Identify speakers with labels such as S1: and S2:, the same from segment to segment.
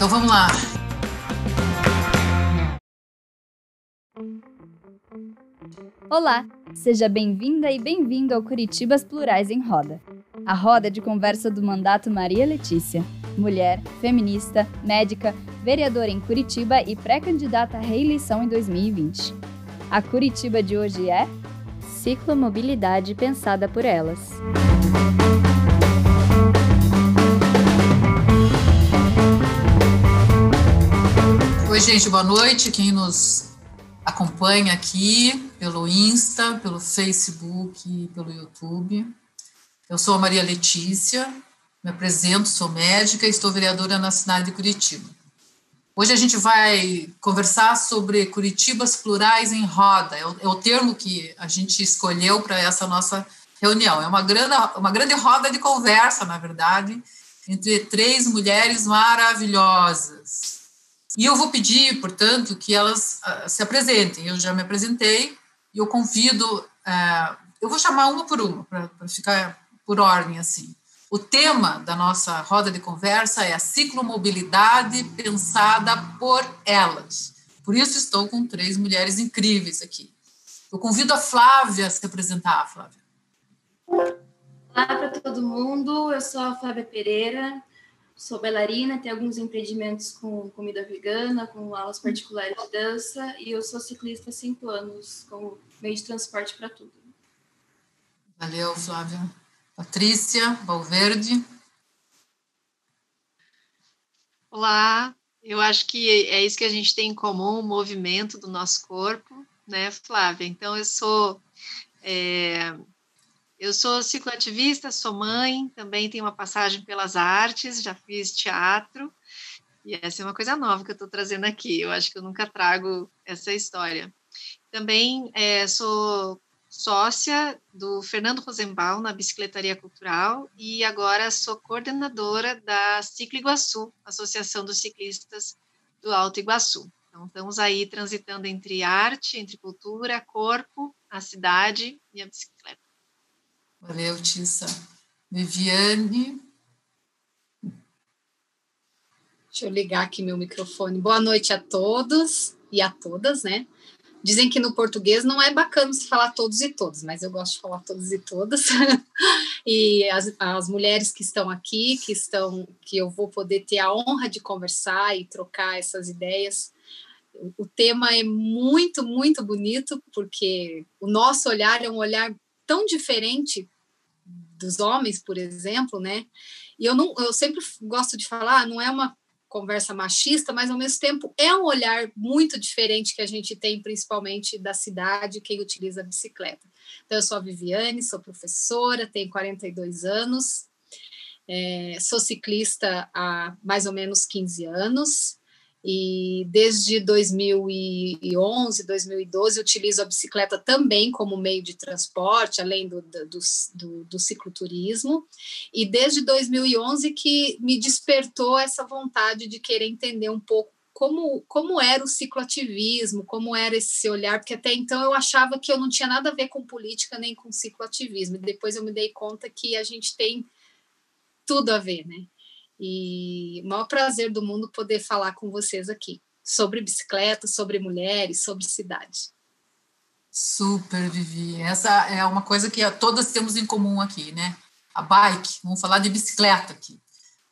S1: então vamos lá.
S2: Olá, seja bem-vinda e bem-vindo ao Curitibas Plurais em Roda. A roda de conversa do mandato Maria Letícia, mulher, feminista, médica, vereadora em Curitiba e pré-candidata à reeleição em 2020. A Curitiba de hoje é Ciclomobilidade pensada por elas.
S1: Oi, gente, boa noite. Quem nos acompanha aqui pelo Insta, pelo Facebook, pelo YouTube. Eu sou a Maria Letícia, me apresento, sou médica e estou vereadora na cidade de Curitiba. Hoje a gente vai conversar sobre Curitibas plurais em roda, é o, é o termo que a gente escolheu para essa nossa reunião. É uma grande, uma grande roda de conversa, na verdade, entre três mulheres maravilhosas. E eu vou pedir, portanto, que elas uh, se apresentem. Eu já me apresentei e eu convido, uh, eu vou chamar uma por uma, para ficar por ordem assim. O tema da nossa roda de conversa é a ciclomobilidade pensada por elas. Por isso estou com três mulheres incríveis aqui. Eu convido a Flávia a se apresentar, Flávia.
S3: Olá para todo mundo, eu sou a Flávia Pereira, sou bailarina, tenho alguns empreendimentos com comida vegana, com aulas particulares de dança e eu sou ciclista há cinco anos, com meio de transporte para tudo.
S1: Valeu, Flávia. Patrícia Valverde.
S4: Olá, eu acho que é isso que a gente tem em comum, o movimento do nosso corpo, né, Flávia? Então, eu sou é, eu sou cicloativista, sou mãe, também tenho uma passagem pelas artes, já fiz teatro, e essa é uma coisa nova que eu estou trazendo aqui. Eu acho que eu nunca trago essa história. Também é, sou sócia do Fernando Rosenbaum na Bicicletaria Cultural e agora sou coordenadora da Ciclo Iguaçu, Associação dos Ciclistas do Alto Iguaçu. Então, estamos aí transitando entre arte, entre cultura, corpo, a cidade e a bicicleta.
S1: Valeu, Tissa. Viviane.
S5: Deixa eu ligar aqui meu microfone. Boa noite a todos e a todas, né? Dizem que no português não é bacana se falar todos e todas, mas eu gosto de falar todos e todas. e as, as mulheres que estão aqui, que estão, que eu vou poder ter a honra de conversar e trocar essas ideias. O tema é muito, muito bonito, porque o nosso olhar é um olhar tão diferente dos homens, por exemplo, né? E eu não, eu sempre gosto de falar, não é uma conversa machista, mas ao mesmo tempo é um olhar muito diferente que a gente tem, principalmente da cidade, quem utiliza a bicicleta. Então, eu sou a Viviane, sou professora, tenho 42 anos, é, sou ciclista há mais ou menos 15 anos, e desde 2011, 2012, utilizo a bicicleta também como meio de transporte, além do, do, do, do cicloturismo. E desde 2011 que me despertou essa vontade de querer entender um pouco como, como era o cicloativismo, como era esse olhar, porque até então eu achava que eu não tinha nada a ver com política nem com cicloativismo. E depois eu me dei conta que a gente tem tudo a ver, né? E o maior prazer do mundo poder falar com vocês aqui sobre bicicleta, sobre mulheres, sobre cidade.
S1: Super, Vivi. Essa é uma coisa que todas temos em comum aqui, né? A bike. Vamos falar de bicicleta aqui.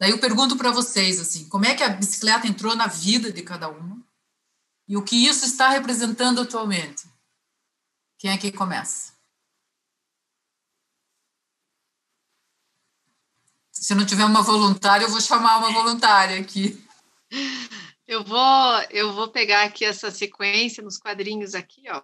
S1: Daí eu pergunto para vocês assim, como é que a bicicleta entrou na vida de cada uma e o que isso está representando atualmente? Quem é que começa? Se não tiver uma voluntária, eu vou chamar uma voluntária aqui.
S4: Eu vou, eu vou pegar aqui essa sequência nos quadrinhos aqui, ó.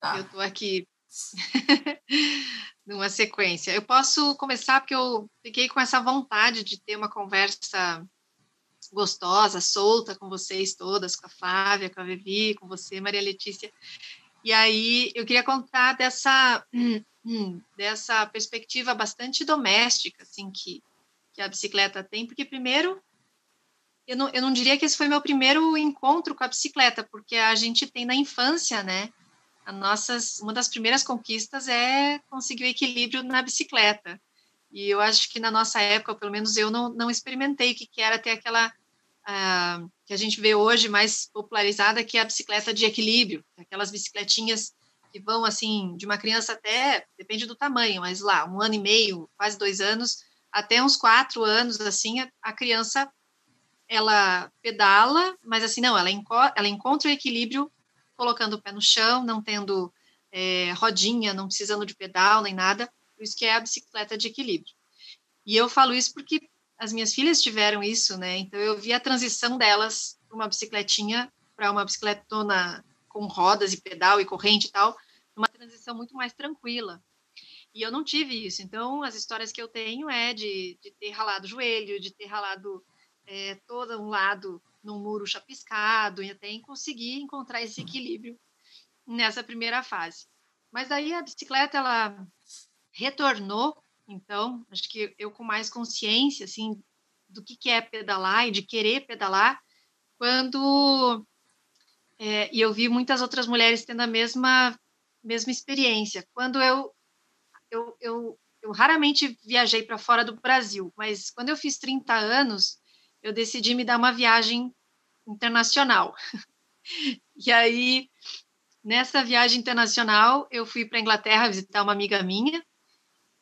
S4: Tá. Eu estou aqui numa sequência. Eu posso começar porque eu fiquei com essa vontade de ter uma conversa gostosa, solta com vocês todas, com a Flávia, com a Vivi, com você, Maria Letícia. E aí eu queria contar dessa dessa perspectiva bastante doméstica, assim, que que a bicicleta tem, porque primeiro eu não, eu não diria que esse foi meu primeiro encontro com a bicicleta, porque a gente tem na infância, né? A nossas, uma das primeiras conquistas é conseguir o equilíbrio na bicicleta. E eu acho que na nossa época, pelo menos eu não, não experimentei o que, que era ter aquela uh, que a gente vê hoje mais popularizada, que é a bicicleta de equilíbrio, aquelas bicicletinhas que vão assim de uma criança até depende do tamanho, mas lá um ano e meio, quase dois anos, até uns quatro anos assim, a, a criança ela pedala, mas assim não, ela, enco ela encontra o equilíbrio colocando o pé no chão, não tendo é, rodinha, não precisando de pedal nem nada, por isso que é a bicicleta de equilíbrio. E eu falo isso porque as minhas filhas tiveram isso, né? Então eu vi a transição delas para uma bicicletinha para uma bicicletona com rodas e pedal e corrente e tal, uma transição muito mais tranquila. E eu não tive isso. Então as histórias que eu tenho é de, de ter ralado o joelho, de ter ralado é, todo um lado num muro chapiscado e até em conseguir encontrar esse equilíbrio nessa primeira fase. Mas aí a bicicleta ela retornou, então acho que eu com mais consciência assim do que, que é pedalar e de querer pedalar, quando é, e eu vi muitas outras mulheres tendo a mesma mesma experiência. Quando eu eu, eu, eu raramente viajei para fora do Brasil, mas quando eu fiz 30 anos, eu decidi me dar uma viagem internacional. e aí Nessa viagem internacional, eu fui para a Inglaterra visitar uma amiga minha.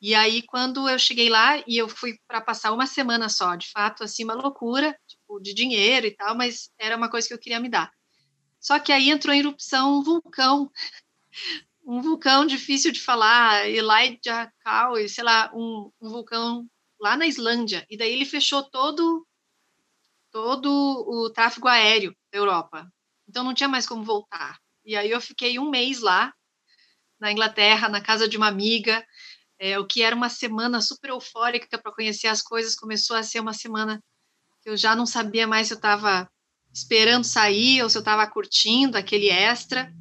S4: E aí, quando eu cheguei lá, e eu fui para passar uma semana só, de fato, assim, uma loucura, tipo, de dinheiro e tal, mas era uma coisa que eu queria me dar. Só que aí entrou em erupção um vulcão, um vulcão difícil de falar, Elijah Cow, sei lá, um, um vulcão lá na Islândia. E daí ele fechou todo todo o tráfego aéreo da Europa. Então não tinha mais como voltar. E aí eu fiquei um mês lá, na Inglaterra, na casa de uma amiga, é, o que era uma semana super eufórica para conhecer as coisas, começou a ser uma semana que eu já não sabia mais se eu estava esperando sair ou se eu estava curtindo aquele extra.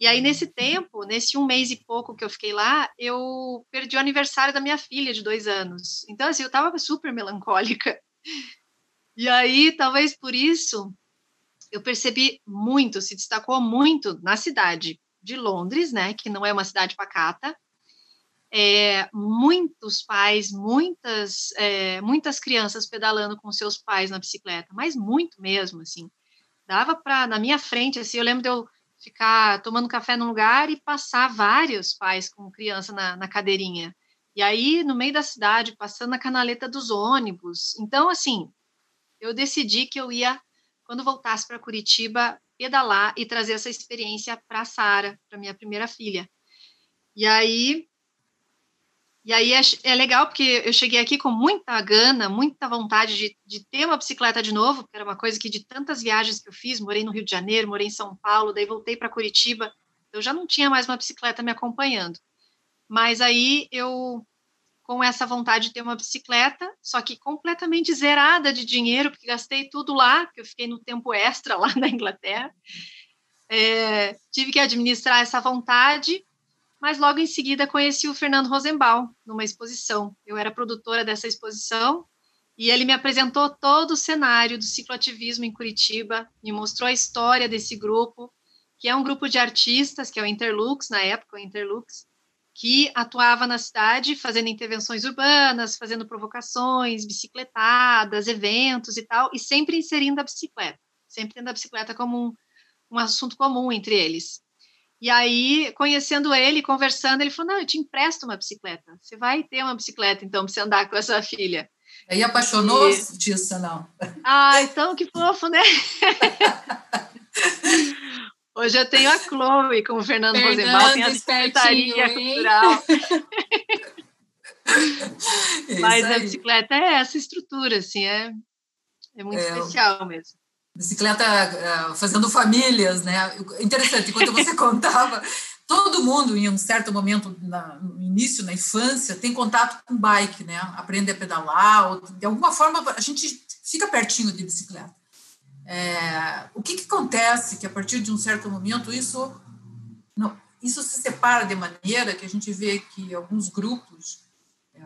S4: E aí, nesse tempo, nesse um mês e pouco que eu fiquei lá, eu perdi o aniversário da minha filha de dois anos. Então, assim, eu estava super melancólica. E aí, talvez por isso, eu percebi muito, se destacou muito na cidade de Londres, né, que não é uma cidade pacata. É, muitos pais, muitas, é, muitas crianças pedalando com seus pais na bicicleta, mas muito mesmo, assim. Dava para, na minha frente, assim, eu lembro de eu ficar tomando café num lugar e passar vários pais com criança na, na cadeirinha. E aí, no meio da cidade, passando a canaleta dos ônibus. Então, assim, eu decidi que eu ia quando voltasse para Curitiba, pedalar e trazer essa experiência para a Sara, para minha primeira filha. E aí, e aí é, é, legal porque eu cheguei aqui com muita gana, muita vontade de, de ter uma bicicleta de novo, que era uma coisa que de tantas viagens que eu fiz, morei no Rio de Janeiro, morei em São Paulo, daí voltei para Curitiba, eu já não tinha mais uma bicicleta me acompanhando. Mas aí eu com essa vontade de ter uma bicicleta, só que completamente zerada de dinheiro, porque gastei tudo lá, porque eu fiquei no tempo extra lá na Inglaterra. É, tive que administrar essa vontade, mas logo em seguida conheci o Fernando Rosenbaum numa exposição. Eu era produtora dessa exposição e ele me apresentou todo o cenário do cicloativismo em Curitiba, me mostrou a história desse grupo, que é um grupo de artistas, que é o Interlux, na época, o Interlux, que atuava na cidade fazendo intervenções urbanas, fazendo provocações, bicicletadas, eventos e tal, e sempre inserindo a bicicleta, sempre tendo a bicicleta como um, um assunto comum entre eles. E aí, conhecendo ele, conversando, ele falou: Não, eu te empresto uma bicicleta. Você vai ter uma bicicleta, então, para você andar com essa filha.
S1: Aí apaixonou e... disso, não?
S4: Ah, então que fofo, né? Hoje eu tenho a Chloe com o Fernando, Fernando Rosenbaum, tem a Secretaria Cultural. Mas a bicicleta é essa estrutura, assim, é, é muito é, especial mesmo.
S1: Bicicleta uh, fazendo famílias, né? Interessante, enquanto você contava, todo mundo, em um certo momento, na, no início, na infância, tem contato com bike, né? Aprende a pedalar, ou, de alguma forma a gente fica pertinho de bicicleta. É, o que, que, acontece que a partir de um certo momento isso não, isso se separa de maneira que a gente vê que alguns grupos,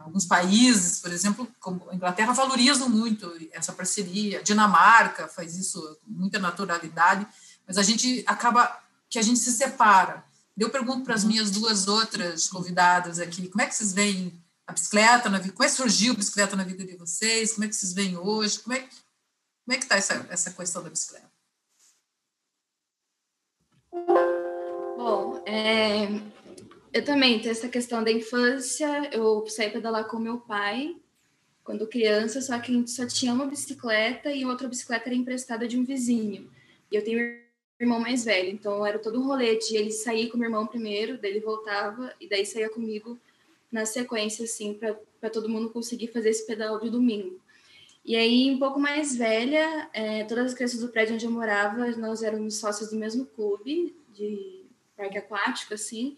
S1: alguns países, por exemplo, como a Inglaterra, valorizam muito essa parceria. A Dinamarca faz isso com muita naturalidade, mas a gente acaba que a gente se separa. Eu pergunto para as uhum. minhas duas outras convidadas aqui, como é que vocês veem a bicicleta na vida? Como é que surgiu a bicicleta na vida de vocês? Como é que vocês veem hoje? Como é que Como é que está essa, essa questão da bicicleta?
S3: Bom, é, eu também tenho essa questão da infância. Eu saí pedalar com meu pai quando criança, só que a gente só tinha uma bicicleta e outra bicicleta era emprestada de um vizinho. E eu tenho um irmão mais velho, então era todo um rolê de ele sair com meu irmão primeiro, daí ele voltava e daí saía comigo na sequência, assim, para todo mundo conseguir fazer esse pedal de domingo. E aí, um pouco mais velha, é, todas as crianças do prédio onde eu morava, nós éramos sócios do mesmo clube de parque aquático, assim,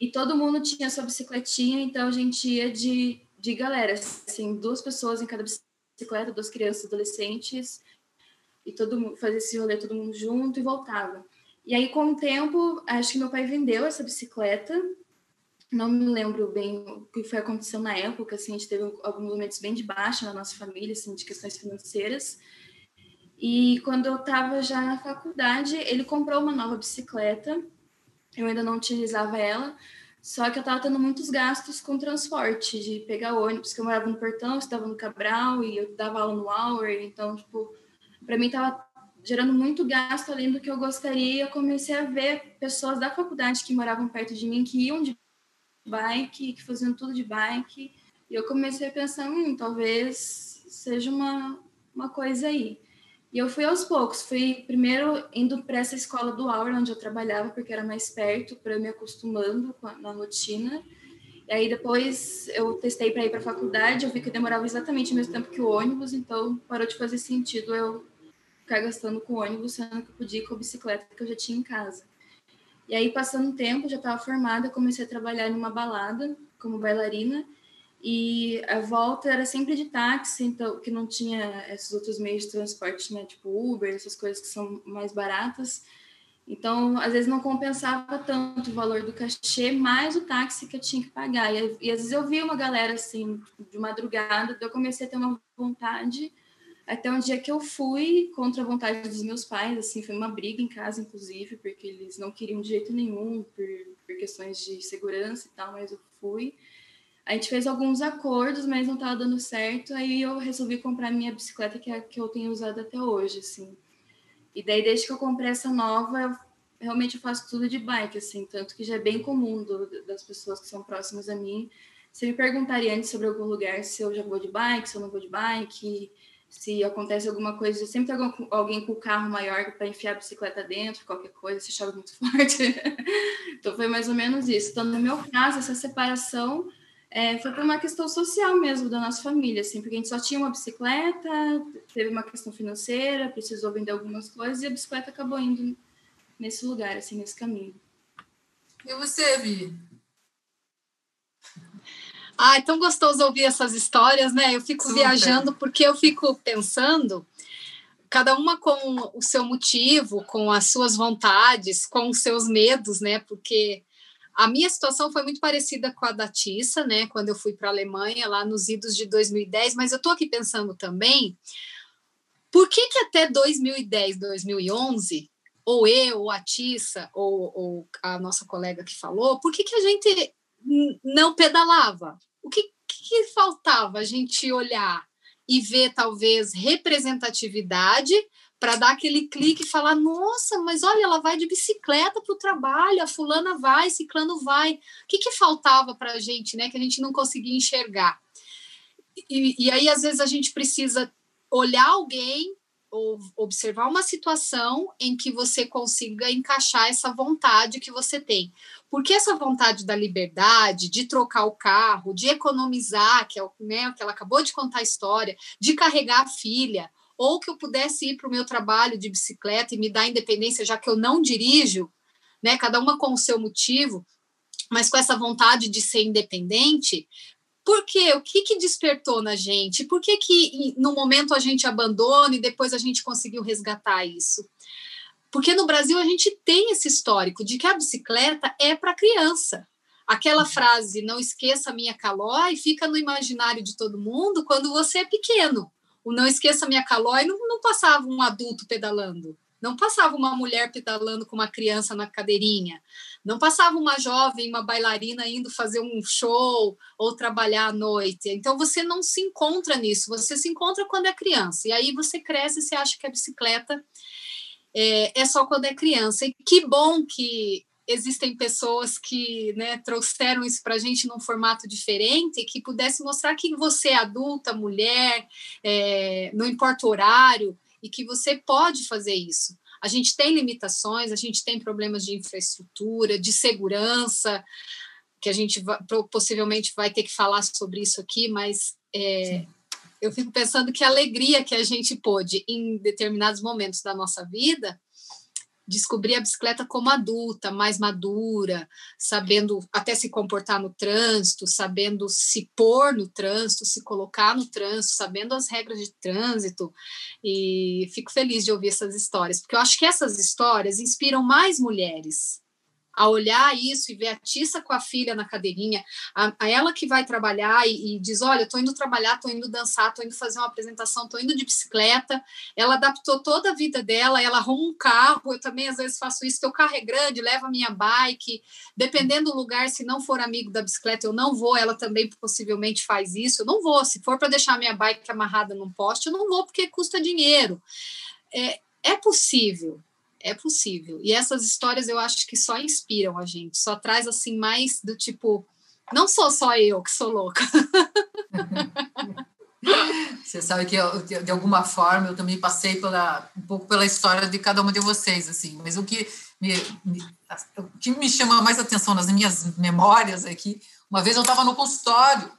S3: e todo mundo tinha sua bicicletinha, então a gente ia de, de galera, assim, duas pessoas em cada bicicleta, duas crianças, adolescentes, e todo mundo fazia esse rolê todo mundo junto e voltava. E aí, com o tempo, acho que meu pai vendeu essa bicicleta não me lembro bem o que foi acontecendo na época, assim, a gente teve alguns momentos bem de baixa na nossa família, assim, de questões financeiras. E quando eu estava já na faculdade, ele comprou uma nova bicicleta. Eu ainda não utilizava ela, só que eu estava tendo muitos gastos com transporte, de pegar ônibus, que eu morava no Portão, estava no Cabral e eu dava aula no Hour, então, tipo, para mim estava gerando muito gasto além do que eu gostaria. Eu comecei a ver pessoas da faculdade que moravam perto de mim que iam de bike, que faziam tudo de bike. E eu comecei a pensar, hum, talvez seja uma, uma coisa aí. E eu fui aos poucos, fui primeiro indo para essa escola do Aura, onde eu trabalhava, porque era mais perto, para me acostumando a, na rotina. E aí depois eu testei para ir para a faculdade, eu vi que demorava exatamente o mesmo tempo que o ônibus, então parou de fazer sentido eu ficar gastando com o ônibus, sendo que eu podia ir com a bicicleta que eu já tinha em casa. E aí, passando o tempo, já estava formada, comecei a trabalhar numa balada como bailarina. E a volta era sempre de táxi, então que não tinha esses outros meios de transporte, né, tipo Uber, essas coisas que são mais baratas. Então, às vezes não compensava tanto o valor do cachê, mais o táxi que eu tinha que pagar. E, e às vezes eu via uma galera assim, de madrugada, eu comecei a ter uma vontade até um dia que eu fui contra a vontade dos meus pais, assim, foi uma briga em casa, inclusive, porque eles não queriam de jeito nenhum, por, por questões de segurança e tal, mas eu fui. A gente fez alguns acordos, mas não estava dando certo, aí eu resolvi comprar minha bicicleta, que é a que eu tenho usado até hoje, assim. E daí, desde que eu comprei essa nova, eu, realmente eu faço tudo de bike, assim, tanto que já é bem comum do, das pessoas que são próximas a mim. Você me perguntaria antes sobre algum lugar se eu já vou de bike, se eu não vou de bike, se acontece alguma coisa, sempre tem alguém com o carro maior para enfiar a bicicleta dentro, qualquer coisa, se chove muito forte. então foi mais ou menos isso. Então, no meu caso, essa separação é, foi por uma questão social mesmo da nossa família, assim, porque a gente só tinha uma bicicleta, teve uma questão financeira, precisou vender algumas coisas e a bicicleta acabou indo nesse lugar, assim, nesse caminho.
S1: E você, Vi?
S5: Ah, é tão gostoso ouvir essas histórias, né? Eu fico Super. viajando porque eu fico pensando, cada uma com o seu motivo, com as suas vontades, com os seus medos, né? Porque a minha situação foi muito parecida com a da Tissa, né? Quando eu fui para a Alemanha, lá nos idos de 2010, mas eu estou aqui pensando também, por que que até 2010, 2011 ou eu, ou a Tissa, ou, ou, a nossa colega que falou, por que, que a gente não pedalava? O que, que faltava a gente olhar e ver, talvez, representatividade para dar aquele clique e falar: nossa, mas olha, ela vai de bicicleta para o trabalho, a fulana vai, ciclano vai. O que, que faltava para a gente, né? Que a gente não conseguia enxergar. E, e aí, às vezes, a gente precisa olhar alguém ou observar uma situação em que você consiga encaixar essa vontade que você tem. Porque essa vontade da liberdade, de trocar o carro, de economizar, que é o né, que ela acabou de contar a história, de carregar a filha, ou que eu pudesse ir para o meu trabalho de bicicleta e me dar independência, já que eu não dirijo, né, cada uma com o seu motivo, mas com essa vontade de ser independente, por quê? O que, que despertou na gente? Por que, que no momento a gente abandona e depois a gente conseguiu resgatar isso? Porque no Brasil a gente tem esse histórico de que a bicicleta é para criança. Aquela uhum. frase, não esqueça a minha calói, fica no imaginário de todo mundo quando você é pequeno. O não esqueça minha calói não, não passava um adulto pedalando. Não passava uma mulher pedalando com uma criança na cadeirinha. Não passava uma jovem, uma bailarina indo fazer um show ou trabalhar à noite. Então você não se encontra nisso. Você se encontra quando é criança. E aí você cresce e você acha que a bicicleta é, é só quando é criança. E que bom que existem pessoas que né, trouxeram isso para a gente num formato diferente, que pudesse mostrar que você é adulta, mulher, é, não importa o horário, e que você pode fazer isso. A gente tem limitações, a gente tem problemas de infraestrutura, de segurança, que a gente vai, possivelmente vai ter que falar sobre isso aqui, mas é, eu fico pensando que a alegria que a gente pôde em determinados momentos da nossa vida descobrir a bicicleta como adulta, mais madura, sabendo até se comportar no trânsito, sabendo se pôr no trânsito, se colocar no trânsito, sabendo as regras de trânsito. E fico feliz de ouvir essas histórias, porque eu acho que essas histórias inspiram mais mulheres a olhar isso e ver a Tissa com a filha na cadeirinha, a, a ela que vai trabalhar e, e diz: Olha, estou indo trabalhar, estou indo dançar, estou indo fazer uma apresentação, estou indo de bicicleta. Ela adaptou toda a vida dela, ela arruma um carro. Eu também às vezes faço isso. Teu carro é grande, leva a minha bike. Dependendo do lugar, se não for amigo da bicicleta, eu não vou. Ela também possivelmente faz isso. Eu não vou. Se for para deixar a minha bike amarrada num poste, eu não vou porque custa dinheiro. É, é possível, é possível. E essas histórias eu acho que só inspiram a gente, só traz assim mais do tipo, não sou só eu que sou louca.
S1: Você sabe que eu, de alguma forma eu também passei pela um pouco pela história de cada uma de vocês assim, mas o que me, me o que me chama mais atenção nas minhas memórias é que uma vez eu estava no consultório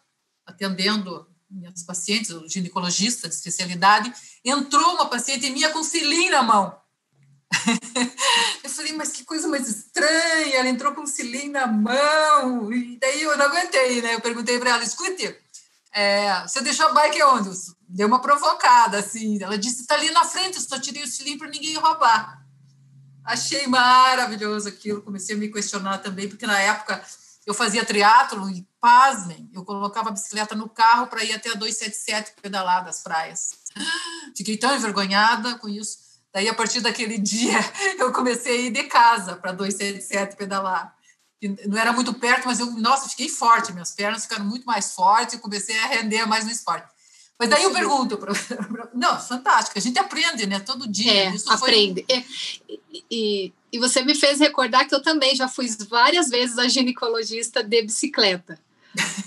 S1: atendendo minhas pacientes, o ginecologista de especialidade, entrou uma paciente minha com cilindro na mão. eu falei, mas que coisa mais estranha, ela entrou com um cilindro na mão, e daí eu não aguentei, né? Eu perguntei para ela, escute, é, você deixou a bike onde? Deu uma provocada, assim, ela disse, está ali na frente, eu só tirei o cilindro para ninguém roubar. Achei maravilhoso aquilo, comecei a me questionar também, porque na época eu fazia triatlo e, pasmem, eu colocava a bicicleta no carro para ir até a 277 pedalar das praias. Fiquei tão envergonhada com isso. Daí, a partir daquele dia, eu comecei a ir de casa para 277 pedalar. E não era muito perto, mas eu, nossa, fiquei forte, minhas pernas ficaram muito mais fortes e comecei a render mais no esporte. Mas daí eu pergunto, pra, pra, não, fantástico, a gente aprende, né, todo dia.
S5: É, Isso aprende. Foi... E, e, e você me fez recordar que eu também já fui várias vezes a ginecologista de bicicleta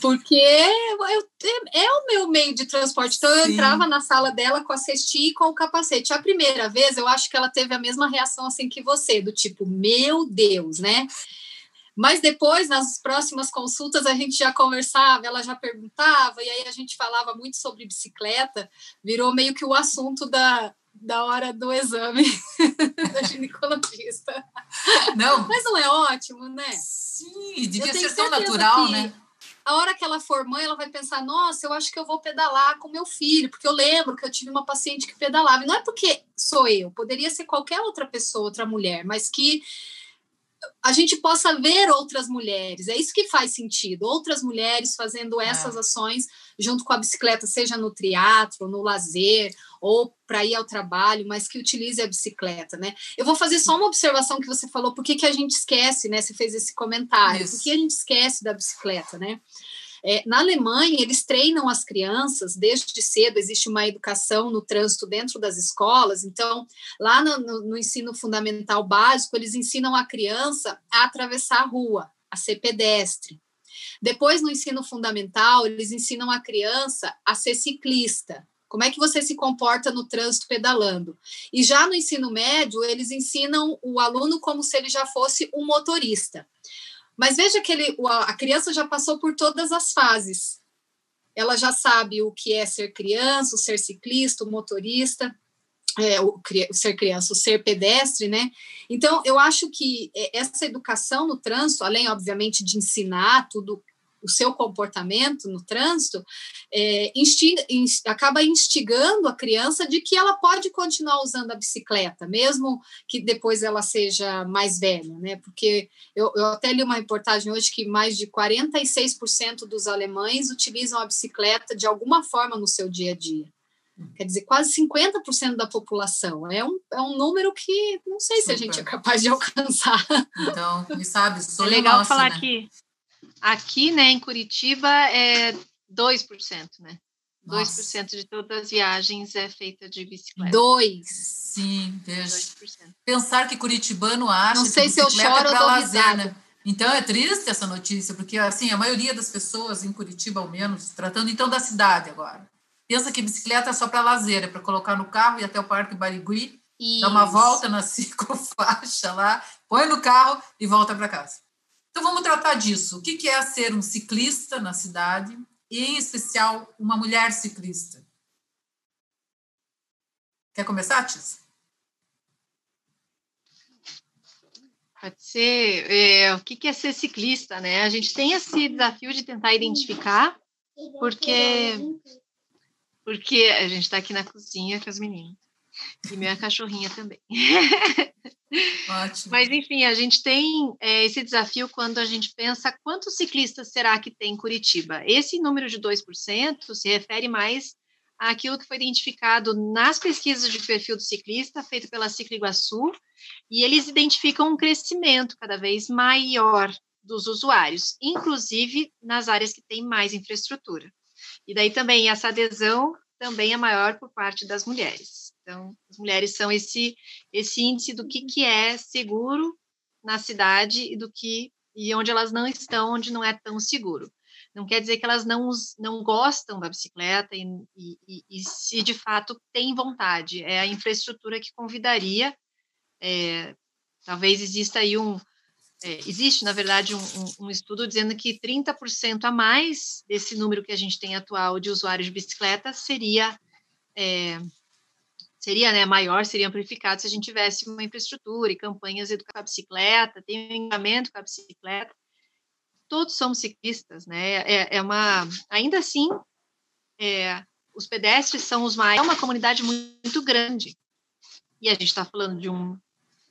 S5: porque eu, é o meu meio de transporte. Então, eu Sim. entrava na sala dela com a cestinha e com o capacete. A primeira vez, eu acho que ela teve a mesma reação assim que você, do tipo, meu Deus, né? Mas depois, nas próximas consultas, a gente já conversava, ela já perguntava, e aí a gente falava muito sobre bicicleta, virou meio que o assunto da, da hora do exame da ginecologista. Não. Mas não é ótimo, né?
S1: Sim, devia ser tão natural, que, né?
S5: A hora que ela for mãe, ela vai pensar: nossa, eu acho que eu vou pedalar com meu filho, porque eu lembro que eu tive uma paciente que pedalava. E não é porque sou eu, poderia ser qualquer outra pessoa, outra mulher, mas que a gente possa ver outras mulheres. É isso que faz sentido. Outras mulheres fazendo é. essas é. ações junto com a bicicleta, seja no triatlo, no lazer ou para ir ao trabalho, mas que utilize a bicicleta, né? Eu vou fazer só uma observação que você falou, por que, que a gente esquece, né? Você fez esse comentário, isso. por que a gente esquece da bicicleta, né? É, na Alemanha, eles treinam as crianças desde cedo, existe uma educação no trânsito dentro das escolas, então, lá no, no, no ensino fundamental básico, eles ensinam a criança a atravessar a rua, a ser pedestre. Depois, no ensino fundamental, eles ensinam a criança a ser ciclista. Como é que você se comporta no trânsito pedalando? E já no ensino médio, eles ensinam o aluno como se ele já fosse um motorista. Mas veja que ele, a criança já passou por todas as fases. Ela já sabe o que é ser criança, o ser ciclista, o motorista, é, o, o ser criança, o ser pedestre, né? Então, eu acho que é, essa educação no trânsito, além, obviamente, de ensinar tudo o seu comportamento no trânsito, é, instiga, inst, acaba instigando a criança de que ela pode continuar usando a bicicleta, mesmo que depois ela seja mais velha, né? Porque eu, eu até li uma reportagem hoje que mais de 46% dos alemães utilizam a bicicleta de alguma forma no seu dia a dia. Quer dizer, quase 50% da população. É um, é um número que não sei Super. se a gente é capaz de alcançar.
S1: Então, me sabe, sou
S4: é legal
S1: nossa,
S4: falar
S1: né?
S4: que aqui, né, em Curitiba, é 2%, né? Nossa. 2% de todas as viagens é feita de bicicleta.
S5: Dois.
S1: Sim, veja. Pensar que curitibano acha
S5: Não sei
S1: que
S5: se eu choro
S1: é
S5: ou
S1: lazer, né? Então é triste essa notícia, porque assim, a maioria das pessoas em Curitiba, ao menos, tratando então da cidade agora, pensa que bicicleta é só para lazer, é para colocar no carro e até o Parque Barigui, Isso. dar uma volta na ciclofaixa lá, põe no carro e volta para casa. Então vamos tratar disso. O que é ser um ciclista na cidade e, em especial, uma mulher ciclista? Quer começar, Tis?
S4: Pode ser. É, o que é ser ciclista, né? A gente tem esse desafio de tentar identificar, porque porque a gente está aqui na cozinha com as meninas e minha cachorrinha também.
S1: Ótimo.
S4: Mas enfim, a gente tem é, esse desafio quando a gente pensa quantos ciclistas será que tem em Curitiba. Esse número de 2% se refere mais àquilo que foi identificado nas pesquisas de perfil do ciclista, feito pela Ciclo Iguaçu, e eles identificam um crescimento cada vez maior dos usuários, inclusive nas áreas que têm mais infraestrutura. E daí também essa adesão também é maior por parte das mulheres. Então, as mulheres são esse esse índice do que que é seguro na cidade e do que e onde elas não estão, onde não é tão seguro. Não quer dizer que elas não, não gostam da bicicleta e, e, e se de fato têm vontade. É a infraestrutura que convidaria é, talvez exista aí um. É, existe, na verdade, um, um, um, estudo dizendo que 30% a mais desse número que a gente tem atual de usuários de bicicleta seria. É, seria né, maior, seria amplificado se a gente tivesse uma infraestrutura e campanhas com a bicicleta, tem um engajamento com a bicicleta. Todos somos ciclistas, né? É, é uma, ainda assim, é, os pedestres são os mais. É uma comunidade muito, muito grande. E a gente está falando de um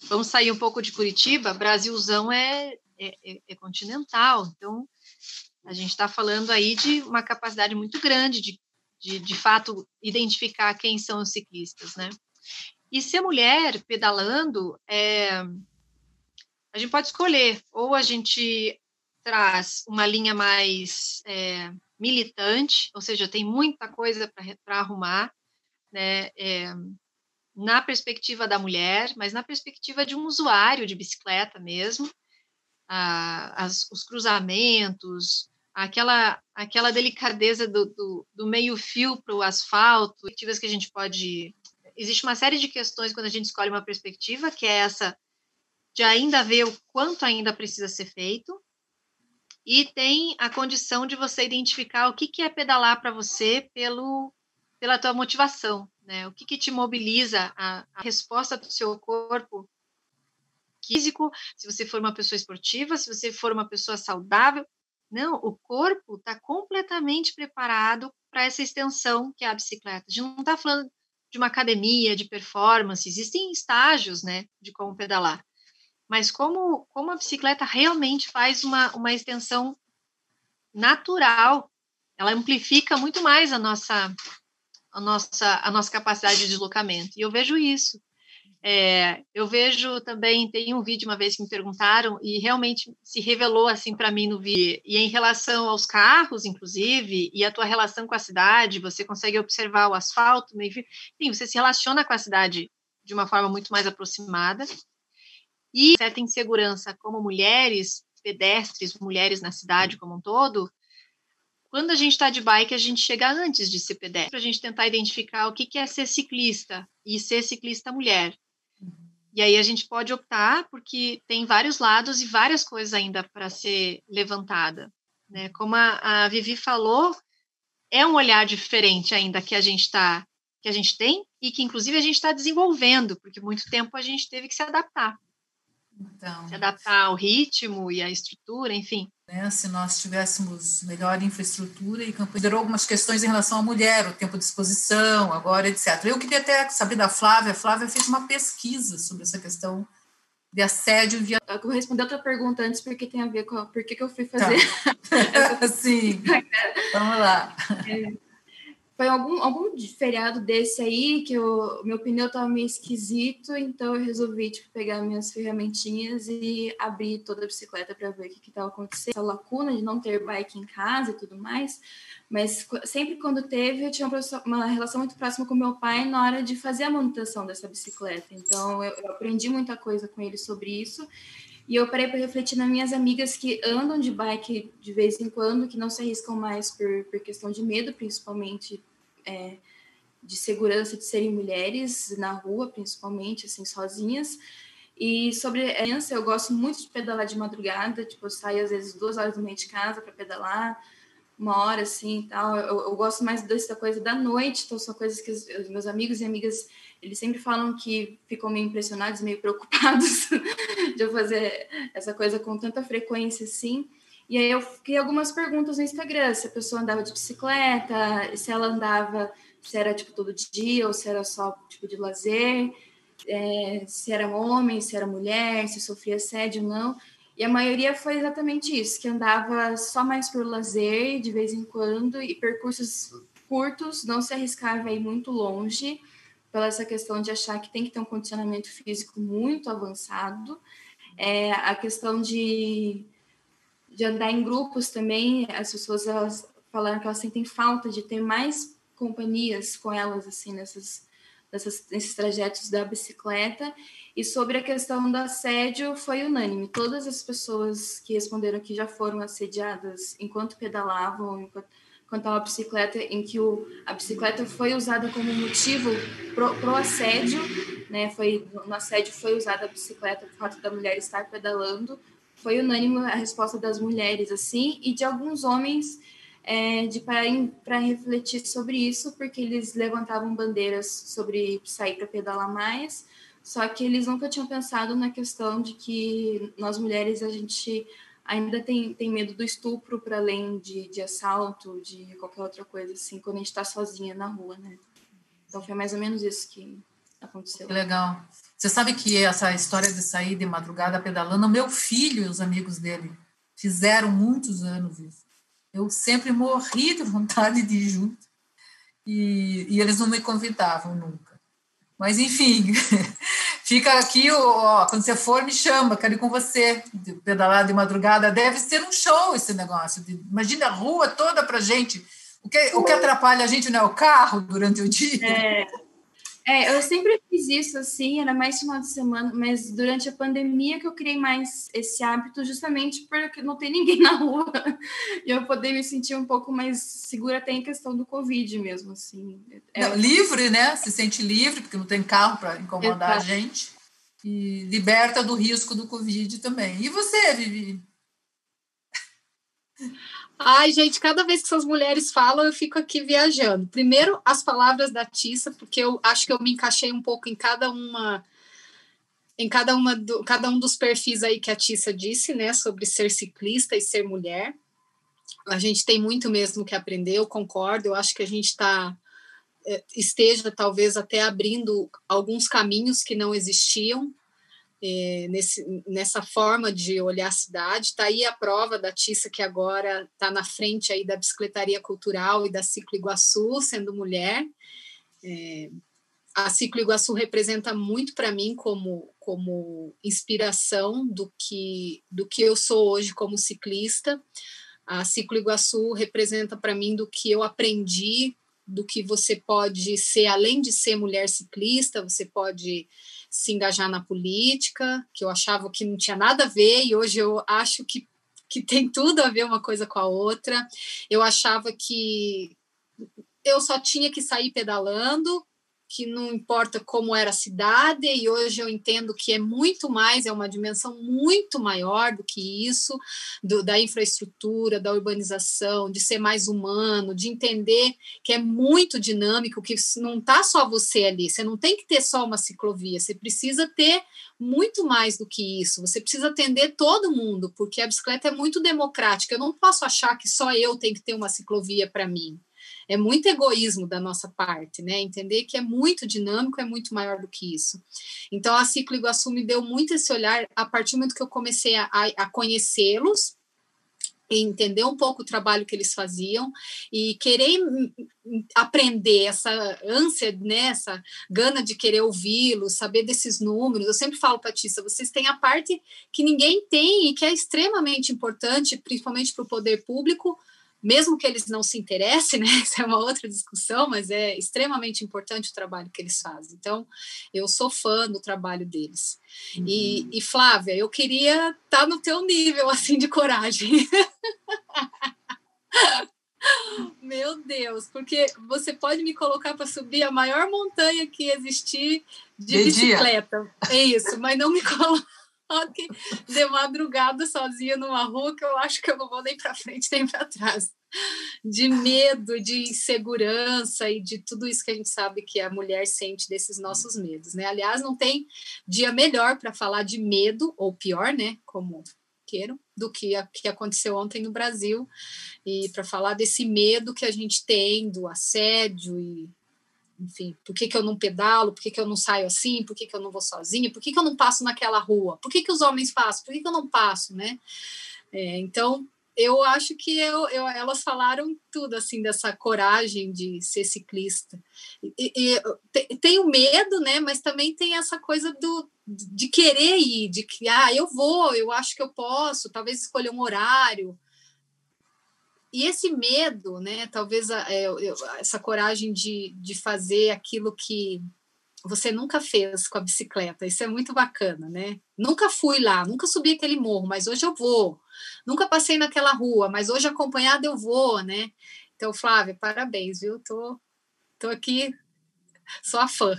S4: Vamos sair um pouco de Curitiba, Brasilzão é, é, é, é continental, então a gente está falando aí de uma capacidade muito grande de, de, de fato, identificar quem são os ciclistas, né? E ser mulher pedalando, é, a gente pode escolher, ou a gente traz uma linha mais é, militante, ou seja, tem muita coisa para arrumar, né? É, na perspectiva da mulher, mas na perspectiva de um usuário de bicicleta mesmo, ah, as, os cruzamentos, aquela, aquela delicadeza do, do, do meio-fio para o asfalto, que a gente pode. Existe uma série de questões quando a gente escolhe uma perspectiva, que é essa de ainda ver o quanto ainda precisa ser feito, e tem a condição de você identificar o que, que é pedalar para você pelo, pela tua motivação, né? O que, que te mobiliza a, a resposta do seu corpo físico, se você for uma pessoa esportiva, se você for uma pessoa saudável. Não, o corpo está completamente preparado para essa extensão que é a bicicleta. A gente não está falando de uma academia, de performance, existem estágios né, de como pedalar. Mas como, como a bicicleta realmente faz uma, uma extensão natural, ela amplifica muito mais a nossa, a nossa, a nossa capacidade de deslocamento. E eu vejo isso. É, eu vejo também, tem um vídeo uma vez que me perguntaram e realmente se revelou assim para mim no vídeo. E em relação aos carros, inclusive, e a tua relação com a cidade, você consegue observar o asfalto, enfim, você se relaciona com a cidade de uma forma muito mais aproximada. E certa insegurança como mulheres, pedestres, mulheres na cidade como um todo, quando a gente está de bike, a gente chega antes de ser pedestre, para a gente tentar identificar o que, que é ser ciclista e ser ciclista mulher. E aí a gente pode optar, porque tem vários lados e várias coisas ainda para ser levantada. Né? Como a, a Vivi falou, é um olhar diferente ainda que a gente está que a gente tem e que inclusive a gente está desenvolvendo, porque muito tempo a gente teve que se adaptar. Então, se adaptar ao ritmo e à estrutura, enfim.
S1: Né, se nós tivéssemos melhor infraestrutura e considerou algumas questões em relação à mulher, o tempo de exposição, agora, etc. Eu queria até saber da Flávia. A Flávia fez uma pesquisa sobre essa questão de assédio via.
S3: Eu vou responder outra pergunta antes, porque tem a ver com a, por que, que eu fui fazer.
S1: Tá. Sim. Vamos lá.
S3: É, foi algum, algum feriado desse aí que meu pneu estava meio esquisito, então eu resolvi tipo, pegar minhas ferramentinhas e abrir toda a bicicleta para ver o que estava acontecendo. Essa lacuna de não ter bike em casa e tudo mais, mas sempre quando teve, eu tinha uma, uma relação muito próxima com meu pai na hora de fazer a manutenção dessa bicicleta. Então eu, eu aprendi muita coisa com ele sobre isso. E eu parei para refletir nas minhas amigas que andam de bike de vez em quando, que não se arriscam mais por, por questão de medo, principalmente é, de segurança de serem mulheres na rua, principalmente, assim, sozinhas. E sobre criança, eu gosto muito de pedalar de madrugada, tipo, eu saio às vezes duas horas da manhã de casa para pedalar, uma hora assim e tal. Eu, eu, gosto mais dessa coisa da noite, então são coisas que os, meus amigos e amigas, eles sempre falam que ficam meio impressionados, meio preocupados de eu fazer essa coisa com tanta frequência assim. E aí eu fiquei algumas perguntas no Instagram, se a pessoa andava de bicicleta, se ela andava, se era tipo todo dia ou se era só tipo de lazer, é, se era homem, se era mulher, se sofria assédio ou não. E a maioria foi exatamente isso, que andava só mais por lazer, de vez em quando, e percursos curtos, não se arriscava a ir muito longe, pela essa questão de achar que tem que ter um condicionamento físico muito avançado. É, a questão de de andar em grupos também, as pessoas elas falaram que elas sentem falta de ter mais companhias com elas, assim, nessas, nessas, nesses trajetos da bicicleta. E sobre a questão do assédio, foi unânime. Todas as pessoas que responderam aqui já foram assediadas enquanto pedalavam, enquanto, enquanto a bicicleta, em que o, a bicicleta foi usada como motivo pro, pro assédio, né? Foi, no assédio foi usada a bicicleta, o fato da mulher estar pedalando, foi unânime a resposta das mulheres, assim, e de alguns homens é, de para refletir sobre isso, porque eles levantavam bandeiras sobre sair para pedalar mais, só que eles nunca tinham pensado na questão de que nós mulheres a gente ainda tem, tem medo do estupro para além de, de assalto, de qualquer outra coisa assim, quando a gente está sozinha na rua, né? Então foi mais ou menos isso que aconteceu.
S1: Que legal. Você sabe que essa história de sair de madrugada pedalando, meu filho e os amigos dele fizeram muitos anos isso. Eu sempre morri de vontade de ir junto e, e eles não me convidavam nunca. Mas, enfim, fica aqui, ó, quando você for, me chama, quero ir com você, de pedalar de madrugada. Deve ser um show esse negócio. De, imagina a rua toda para gente. O que, o que atrapalha a gente não é o carro durante o dia.
S3: É. É, eu sempre fiz isso assim, era mais final de semana, mas durante a pandemia que eu criei mais esse hábito, justamente porque não tem ninguém na rua e eu poder me sentir um pouco mais segura até em questão do Covid mesmo, assim.
S1: É, não, livre, né? Se sente livre, porque não tem carro para incomodar Exato. a gente. E liberta do risco do Covid também. E você, Vivi?
S5: Ai, gente, cada vez que essas mulheres falam, eu fico aqui viajando. Primeiro, as palavras da Tissa, porque eu acho que eu me encaixei um pouco em cada uma em cada uma do, cada um dos perfis aí que a Tissa disse, né, sobre ser ciclista e ser mulher. A gente tem muito mesmo que aprender, eu concordo, eu acho que a gente está é, esteja talvez até abrindo alguns caminhos que não existiam é, nesse, nessa forma de olhar a cidade. Está aí a prova da Tissa, que agora está na frente aí da Bicicletaria Cultural e da Ciclo Iguaçu, sendo mulher. É, a Ciclo Iguaçu representa muito para mim como, como inspiração do que, do que eu sou hoje como ciclista. A Ciclo Iguaçu representa para mim do que eu aprendi, do que você pode ser, além de ser mulher ciclista, você pode se engajar na política, que eu achava que não tinha nada a ver, e hoje eu acho que, que tem tudo a ver uma coisa com a outra. Eu achava que eu só tinha que sair pedalando, que não importa como era a cidade, e hoje eu entendo que é muito mais, é uma dimensão muito maior do que isso, do, da infraestrutura, da urbanização, de ser mais humano, de entender que é muito dinâmico, que não está só você ali, você não tem que ter só uma ciclovia, você precisa ter muito mais do que isso, você precisa atender todo mundo, porque a bicicleta é muito democrática, eu não posso achar que só eu tenho que ter uma ciclovia para mim é muito egoísmo da nossa parte, né? Entender que é muito dinâmico, é muito maior do que isso. Então, a Ciclo Iguaçu me deu muito esse olhar a partir do momento que eu comecei a, a conhecê-los, entender um pouco o trabalho que eles faziam e querer aprender essa ânsia, né, essa gana de querer ouvi-los, saber desses números. Eu sempre falo, Patrícia, vocês têm a parte que ninguém tem e que é extremamente importante, principalmente para o poder público, mesmo que eles não se interessem, né? Isso é uma outra discussão, mas é extremamente importante o trabalho que eles fazem. Então, eu sou fã do trabalho deles. Uhum. E, e, Flávia, eu queria estar tá no teu nível assim de coragem. Meu Deus, porque você pode me colocar para subir a maior montanha que existir de, de bicicleta. Dia. É isso, mas não me coloca de madrugada sozinha numa rua que eu acho que eu não vou nem para frente nem para trás. De medo, de insegurança e de tudo isso que a gente sabe que a mulher sente desses nossos medos, né? Aliás, não tem dia melhor para falar de medo, ou pior, né? Como queiram, do que a, que aconteceu ontem no Brasil, e para falar desse medo que a gente tem do assédio e enfim, por que, que eu não pedalo, por que, que eu não saio assim, por que, que eu não vou sozinha, por que, que eu não passo naquela rua, por que, que os homens passam, por que, que eu não passo, né? É, então, eu acho que eu, eu, elas falaram tudo, assim, dessa coragem de ser ciclista. E, e, tem o medo, né, mas também tem essa coisa do, de querer ir, de que, ah, eu vou, eu acho que eu posso, talvez escolher um horário, e esse medo, né, talvez é, essa coragem de, de fazer aquilo que você nunca fez com a bicicleta, isso é muito bacana, né? Nunca fui lá, nunca subi aquele morro, mas hoje eu vou. Nunca passei naquela rua, mas hoje acompanhada eu vou, né? Então, Flávia, parabéns, viu? Tô, tô aqui, sou a fã.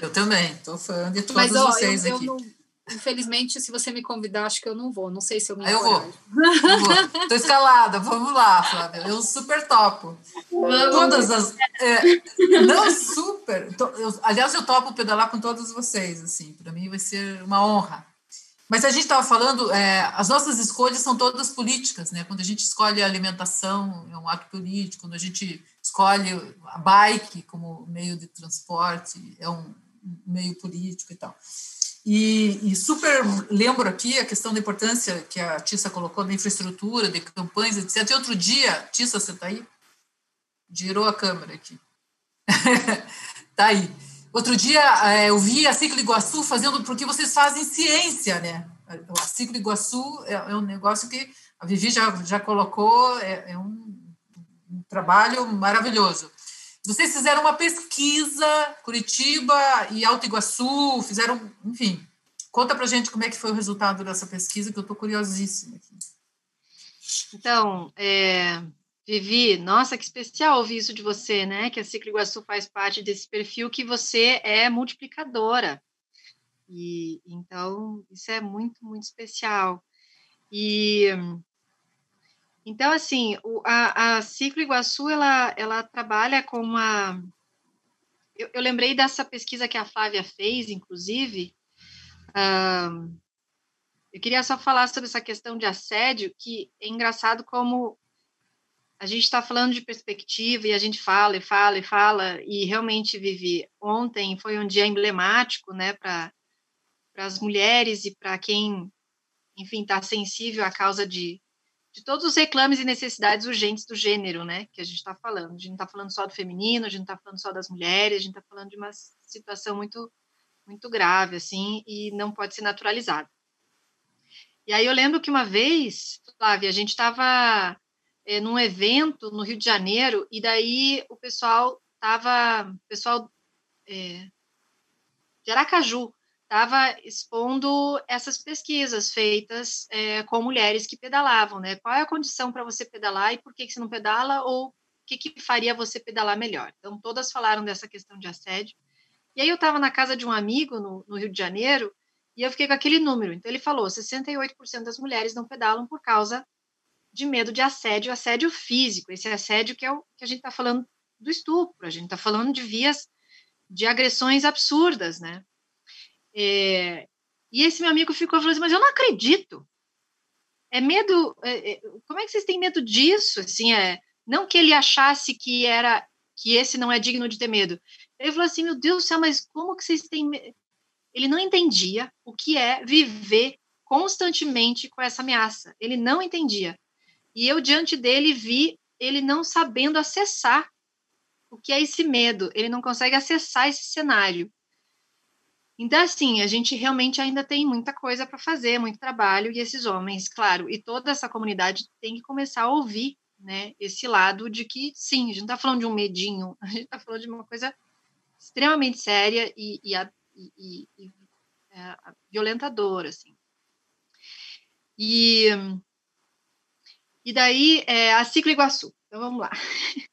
S1: Eu também, tô fã de todos mas, ó, vocês
S5: eu,
S1: aqui.
S5: Eu não, Infelizmente, se você me convidar, acho que eu não vou. Não sei se eu me
S1: Eu vou. eu vou. Tô escalada. Vamos lá, Flávia. Eu super topo. Vamos. Todas as. É, não, super. Eu, aliás, eu topo pedalar com todos vocês. Assim, para mim vai ser uma honra. Mas a gente estava falando, é, as nossas escolhas são todas políticas, né? Quando a gente escolhe a alimentação, é um ato político. Quando a gente escolhe a bike como meio de transporte, é um meio político e tal. E, e, super lembro aqui a questão da importância que a Tissa colocou da infraestrutura, de campanhas, etc. E outro dia, Tissa, você está aí? Girou a câmera aqui. tá aí. Outro dia é, eu vi a Ciclo Iguaçu fazendo, porque vocês fazem ciência, né? A Ciclo Iguaçu é, é um negócio que a Vivi já, já colocou, é, é um, um trabalho maravilhoso. Vocês fizeram uma pesquisa, Curitiba e Alto Iguaçu, fizeram, enfim. Conta pra gente como é que foi o resultado dessa pesquisa, que eu estou curiosíssima aqui.
S4: Então, é, Vivi, nossa, que especial ouvir isso de você, né? Que a Ciclo Iguaçu faz parte desse perfil que você é multiplicadora. E então, isso é muito, muito especial. E então, assim, o, a, a Ciclo Iguaçu, ela, ela trabalha com uma... Eu, eu lembrei dessa pesquisa que a Flávia fez, inclusive, eu queria só falar sobre essa questão de assédio, que é engraçado como a gente está falando de perspectiva e a gente fala e fala e fala, e realmente, Vivi, ontem foi um dia emblemático, né, para as mulheres e para quem, enfim, está sensível à causa de, de todos os reclames e necessidades urgentes do gênero, né, que a gente está falando. A gente não está falando só do feminino, a gente não está falando só das mulheres, a gente está falando de uma situação muito, muito grave, assim, e não pode ser naturalizada. E aí eu lembro que uma vez, Flávia, a gente estava é, num evento no Rio de Janeiro, e daí o pessoal estava, pessoal é, de Aracaju, estava expondo essas pesquisas feitas é, com mulheres que pedalavam, né? Qual é a condição para você pedalar e por que, que você não pedala ou o que, que faria você pedalar melhor? Então, todas falaram dessa questão de assédio. E aí eu estava na casa de um amigo no, no, Rio de Janeiro e eu fiquei com aquele número. Então, ele falou, 68% das mulheres não pedalam por causa de medo de assédio, assédio físico, esse assédio que é o que a gente está falando do estupro, a gente está falando de vias de agressões absurdas, né? É, e esse meu amigo ficou falando assim, mas eu não acredito. É medo. É, é, como é que vocês têm medo disso? Assim, é, não que ele achasse que era que esse não é digno de ter medo. Ele falou assim, meu Deus do céu, mas como que vocês têm medo? Ele não entendia o que é viver constantemente com essa ameaça. Ele não entendia. E eu, diante dele, vi ele não sabendo acessar o que é esse medo, ele não consegue acessar esse cenário. Então, assim, a gente realmente ainda tem muita coisa para fazer, muito trabalho, e esses homens, claro, e toda essa comunidade tem que começar a ouvir né, esse lado de que, sim, a gente não está falando de um medinho, a gente está falando de uma coisa extremamente séria e, e, e, e é, violentadora, assim. E, e daí, é, a Ciclo Iguaçu, então vamos lá.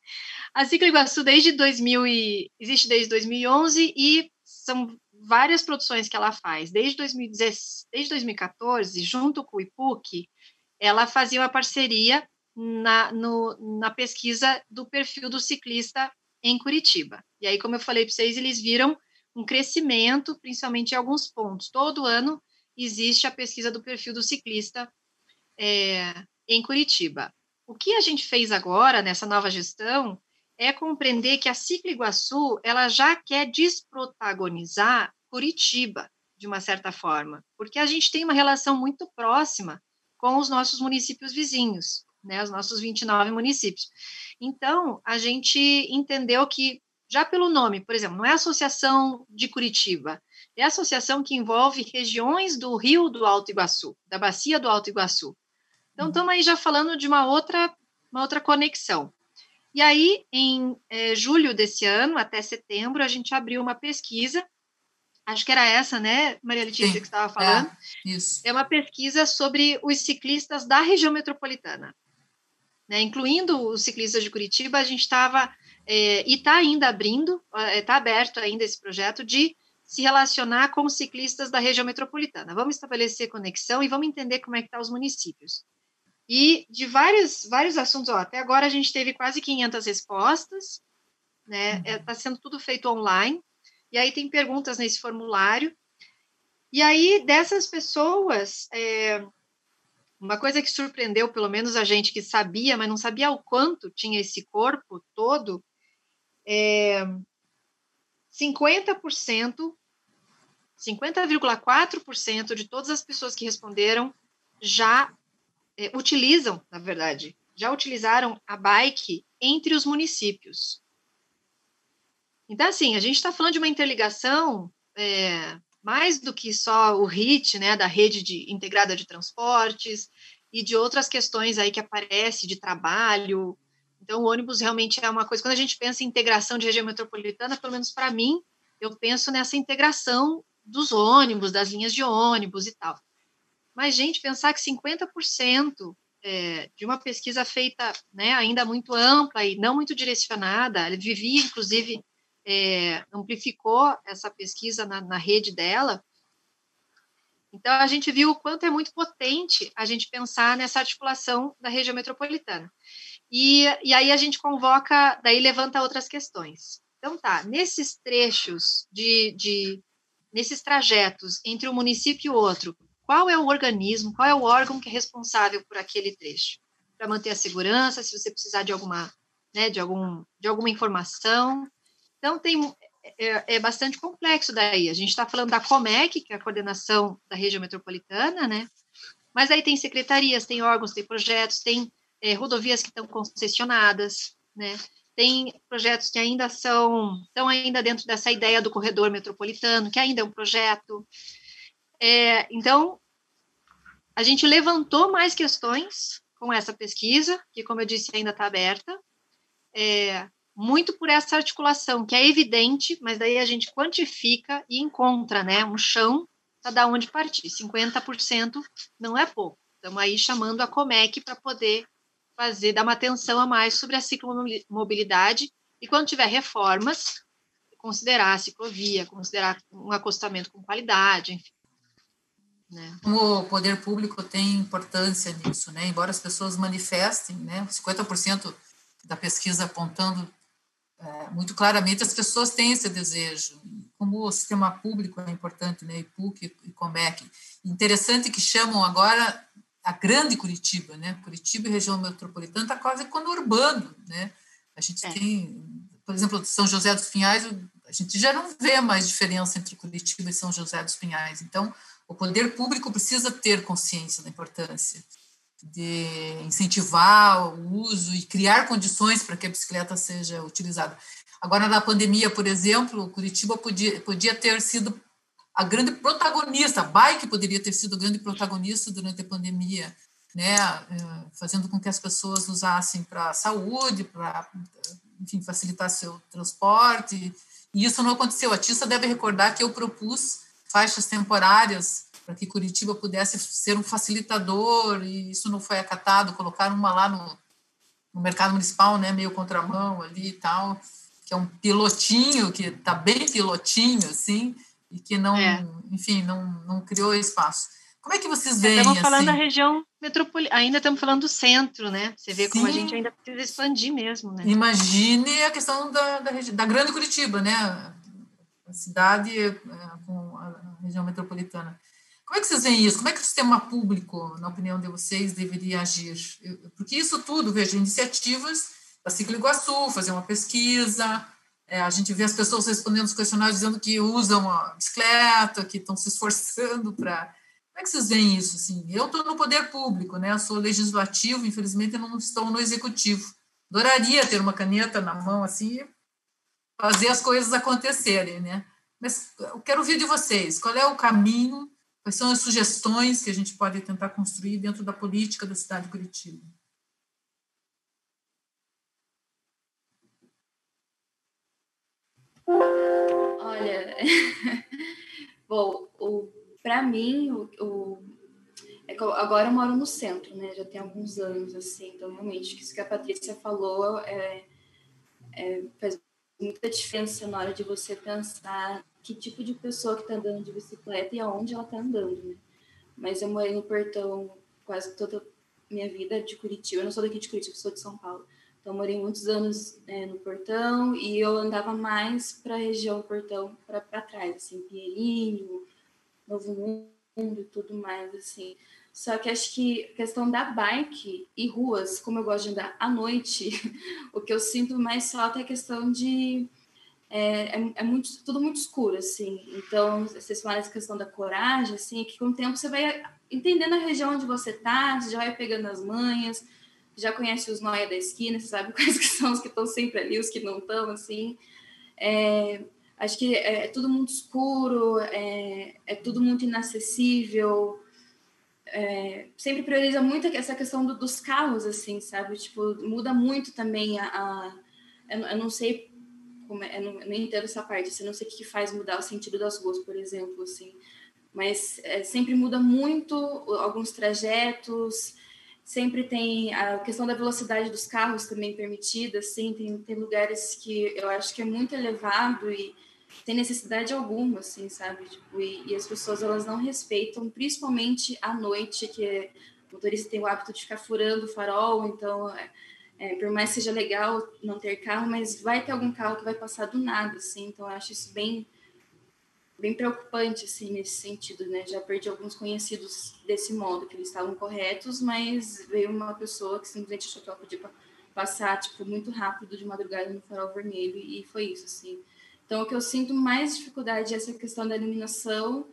S4: A Ciclo Iguaçu desde 2000 e, existe desde 2011 e são várias produções que ela faz. Desde, 2010, desde 2014, junto com o IPUC, ela fazia uma parceria na, no, na pesquisa do perfil do ciclista em Curitiba. E aí, como eu falei para vocês, eles viram um crescimento, principalmente em alguns pontos. Todo ano existe a pesquisa do perfil do ciclista é, em Curitiba. O que a gente fez agora, nessa nova gestão, é compreender que a Ciclo Iguaçu ela já quer desprotagonizar Curitiba, de uma certa forma, porque a gente tem uma relação muito próxima com os nossos municípios vizinhos, né, os nossos 29 municípios. Então, a gente entendeu que, já pelo nome, por exemplo, não é Associação de Curitiba, é a associação que envolve regiões do Rio do Alto Iguaçu, da Bacia do Alto Iguaçu. Então, estamos aí já falando de uma outra, uma outra conexão. E aí, em é, julho desse ano, até setembro, a gente abriu uma pesquisa, acho que era essa, né, Maria Letícia, Sim, que estava é, falando? É, isso. é uma pesquisa sobre os ciclistas da região metropolitana. Né, incluindo os ciclistas de Curitiba, a gente estava, é, e está ainda abrindo, está aberto ainda esse projeto de se relacionar com os ciclistas da região metropolitana. Vamos estabelecer conexão e vamos entender como é que estão tá os municípios. E de vários, vários assuntos, ó, até agora a gente teve quase 500 respostas, né? Está uhum. é, sendo tudo feito online. E aí tem perguntas nesse formulário. E aí, dessas pessoas, é, uma coisa que surpreendeu, pelo menos a gente que sabia, mas não sabia o quanto tinha esse corpo todo, é 50%, 50,4% de todas as pessoas que responderam já é, utilizam, na verdade, já utilizaram a bike entre os municípios. Então, assim, a gente está falando de uma interligação é, mais do que só o RIT, né, da rede de, integrada de transportes e de outras questões aí que aparecem de trabalho. Então, o ônibus realmente é uma coisa. Quando a gente pensa em integração de região metropolitana, pelo menos para mim, eu penso nessa integração dos ônibus, das linhas de ônibus e tal. Mas, gente, pensar que 50% é, de uma pesquisa feita né, ainda muito ampla e não muito direcionada, ele vivia, inclusive, é, amplificou essa pesquisa na, na rede dela. Então, a gente viu o quanto é muito potente a gente pensar nessa articulação da região metropolitana. E, e aí a gente convoca, daí levanta outras questões. Então, tá, nesses trechos de, de nesses trajetos entre um município e outro, qual é o organismo, qual é o órgão que é responsável por aquele trecho, para manter a segurança, se você precisar de alguma, né, de algum, de alguma informação. Então tem é, é bastante complexo daí. A gente está falando da Comec, que é a coordenação da região metropolitana, né? Mas aí tem secretarias, tem órgãos, tem projetos, tem é, rodovias que estão concessionadas, né? Tem projetos que ainda são estão ainda dentro dessa ideia do corredor metropolitano, que ainda é um projeto. É, então, a gente levantou mais questões com essa pesquisa, que, como eu disse, ainda está aberta, é, muito por essa articulação, que é evidente, mas daí a gente quantifica e encontra né, um chão para dar onde partir. 50% não é pouco. Estamos aí chamando a Comec para poder fazer, dar uma atenção a mais sobre a ciclomobilidade e quando tiver reformas, considerar a ciclovia, considerar um acostamento com qualidade, enfim.
S1: Né? Como o poder público tem importância nisso, né? embora as pessoas manifestem, né? 50% da pesquisa apontando é, muito claramente, as pessoas têm esse desejo. Como o sistema público é importante, né? IPUC e COMEC. Interessante que chamam agora a grande Curitiba, né? Curitiba e região metropolitana está quase conurbando, né? A gente é. tem, por exemplo, São José dos Pinhais, a gente já não vê mais diferença entre Curitiba e São José dos Pinhais. Então, o poder público precisa ter consciência da importância. de incentivar o uso e criar condições para que a bicicleta seja utilizada. Agora, na pandemia, por exemplo, Curitiba podia, podia ter sido a grande protagonista, a bike poderia ter sido a grande protagonista durante a pandemia, né, eh, fazendo com que as pessoas usassem para saúde, para, enfim, facilitar seu transporte, e isso não aconteceu. A Tissa deve recordar que eu propus faixas temporárias para que Curitiba pudesse ser um facilitador, e isso não foi acatado, colocaram uma lá no, no mercado municipal, né, meio contramão ali e tal, que é um pilotinho, que está bem pilotinho, assim, e que não, é. enfim, não, não criou espaço. Como é que vocês veem?
S4: Estamos falando assim? da região metropolitana, ainda estamos falando do centro, né? Você vê Sim. como a gente ainda precisa expandir mesmo, né?
S1: Imagine a questão da, da, da grande Curitiba, né? A cidade é, com região metropolitana. Como é que vocês veem isso? Como é que o sistema público, na opinião de vocês, deveria agir? Porque isso tudo, veja, iniciativas da Ciclo Iguaçu, fazer uma pesquisa, é, a gente vê as pessoas respondendo os questionários dizendo que usam a bicicleta, que estão se esforçando para. Como é que vocês veem isso? Assim? Eu estou no poder público, né? eu sou legislativo, infelizmente não estou no executivo. Adoraria ter uma caneta na mão assim e fazer as coisas acontecerem, né? Mas eu quero ouvir de vocês. Qual é o caminho? Quais são as sugestões que a gente pode tentar construir dentro da política da cidade de Curitiba?
S3: Olha, bom, para mim, o, o é agora eu moro no centro, né? Já tem alguns anos, assim, então realmente isso que a Patrícia falou é, é, faz muita diferença na hora de você pensar que tipo de pessoa que está andando de bicicleta e aonde ela está andando, né? Mas eu morei no Portão quase toda a minha vida de Curitiba. Eu não sou daqui de Curitiba, sou de São Paulo. Então, morei muitos anos é, no Portão e eu andava mais para a região Portão, para trás, assim, Pinheirinho, Novo Mundo e tudo mais, assim. Só que acho que a questão da bike e ruas, como eu gosto de andar à noite, o que eu sinto mais falta é a questão de. É, é, é, muito, tudo muito escuro, assim. Então, vocês falam essa questão da coragem, assim, que com o tempo você vai entendendo a região onde você está, você já vai pegando as manhas, já conhece os noia da esquina, você sabe quais que são os que estão sempre ali, os que não estão, assim. É, acho que é, é, tudo muito escuro, é, é tudo muito inacessível. É, sempre prioriza muito essa questão do, dos carros, assim, sabe? Tipo, muda muito também a... a eu, eu, não sei como é, não, não entendo essa parte, assim, não sei o que faz mudar o sentido das ruas, por exemplo, assim. Mas é, sempre muda muito alguns trajetos, sempre tem a questão da velocidade dos carros também permitida, assim, tem, tem lugares que eu acho que é muito elevado e tem necessidade alguma, assim, sabe? Tipo, e, e, as pessoas, elas não respeitam, principalmente à noite, que o motorista tem o hábito de ficar furando o farol, então, é, é, por mais que seja legal não ter carro, mas vai ter algum carro que vai passar do nada, assim, então eu acho isso bem bem preocupante assim nesse sentido, né? Já perdi alguns conhecidos desse modo que eles estavam corretos, mas veio uma pessoa que simplesmente achou que ela podia passar tipo muito rápido de madrugada no farol vermelho e foi isso assim. Então o que eu sinto mais dificuldade é essa questão da iluminação,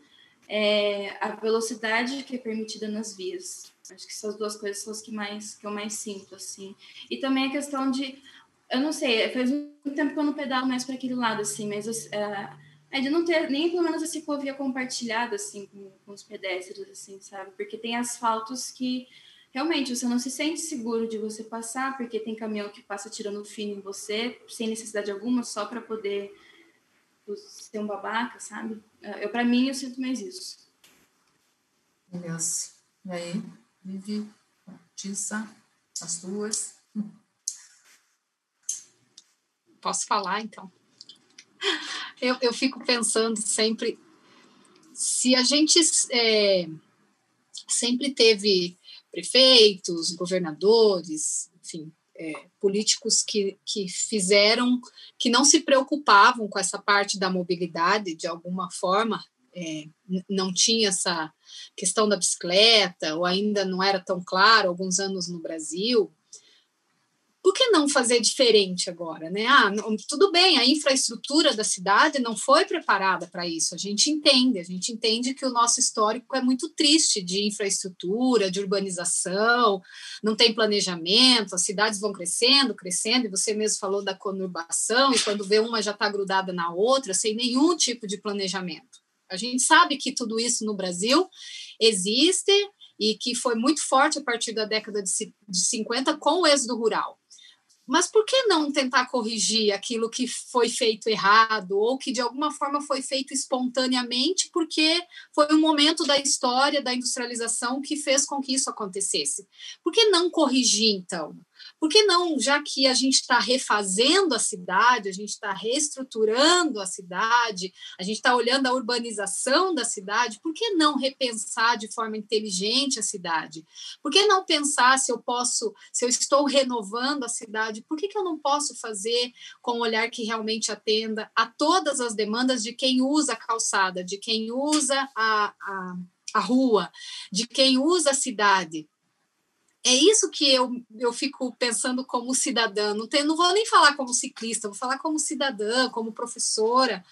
S3: é a velocidade que é permitida nas vias. Acho que essas duas coisas são as que mais que eu mais sinto assim. E também a questão de eu não sei, faz muito tempo que eu não pedalo mais para aquele lado assim, mas uh, é de não ter nem pelo menos a ciclovia compartilhada assim com, com, os pedestres assim sabe porque tem asfaltos que realmente você não se sente seguro de você passar porque tem caminhão que passa tirando fino em você sem necessidade alguma só para poder ser um babaca sabe eu para mim eu sinto mais isso
S1: Beleza. e aí Vivi Tissa as duas.
S5: Posso falar então? Eu, eu fico pensando sempre se a gente é, sempre teve prefeitos, governadores, enfim, é, políticos que, que fizeram, que não se preocupavam com essa parte da mobilidade de alguma forma, é, não tinha essa questão da bicicleta, ou ainda não era tão claro, alguns anos no Brasil, por que não fazer diferente agora, né? Ah, não, tudo bem, a infraestrutura da cidade não foi preparada para isso. A gente entende, a gente entende que o nosso histórico é muito triste de infraestrutura, de urbanização, não tem planejamento, as cidades vão crescendo, crescendo, e você mesmo falou da conurbação, e quando vê uma já está grudada na outra, sem nenhum tipo de planejamento. A gente sabe que tudo isso no Brasil existe e que foi muito forte a partir da década de 50 com o êxodo rural. Mas por que não tentar corrigir aquilo que foi feito errado ou que de alguma forma foi feito espontaneamente, porque foi um momento da história da industrialização que fez com que isso acontecesse? Por que não corrigir então? Por que não, já que a gente está refazendo a cidade, a gente está reestruturando a cidade, a gente está olhando a urbanização da cidade, por que não repensar de forma inteligente a cidade? Por que não pensar se eu posso, se eu estou renovando a cidade, por que, que eu não posso fazer com um olhar que realmente atenda a todas as demandas de quem usa a calçada, de quem usa a, a, a rua, de quem usa a cidade? É isso que eu, eu fico pensando como cidadã. Não, tem, não vou nem falar como ciclista, vou falar como cidadã, como professora.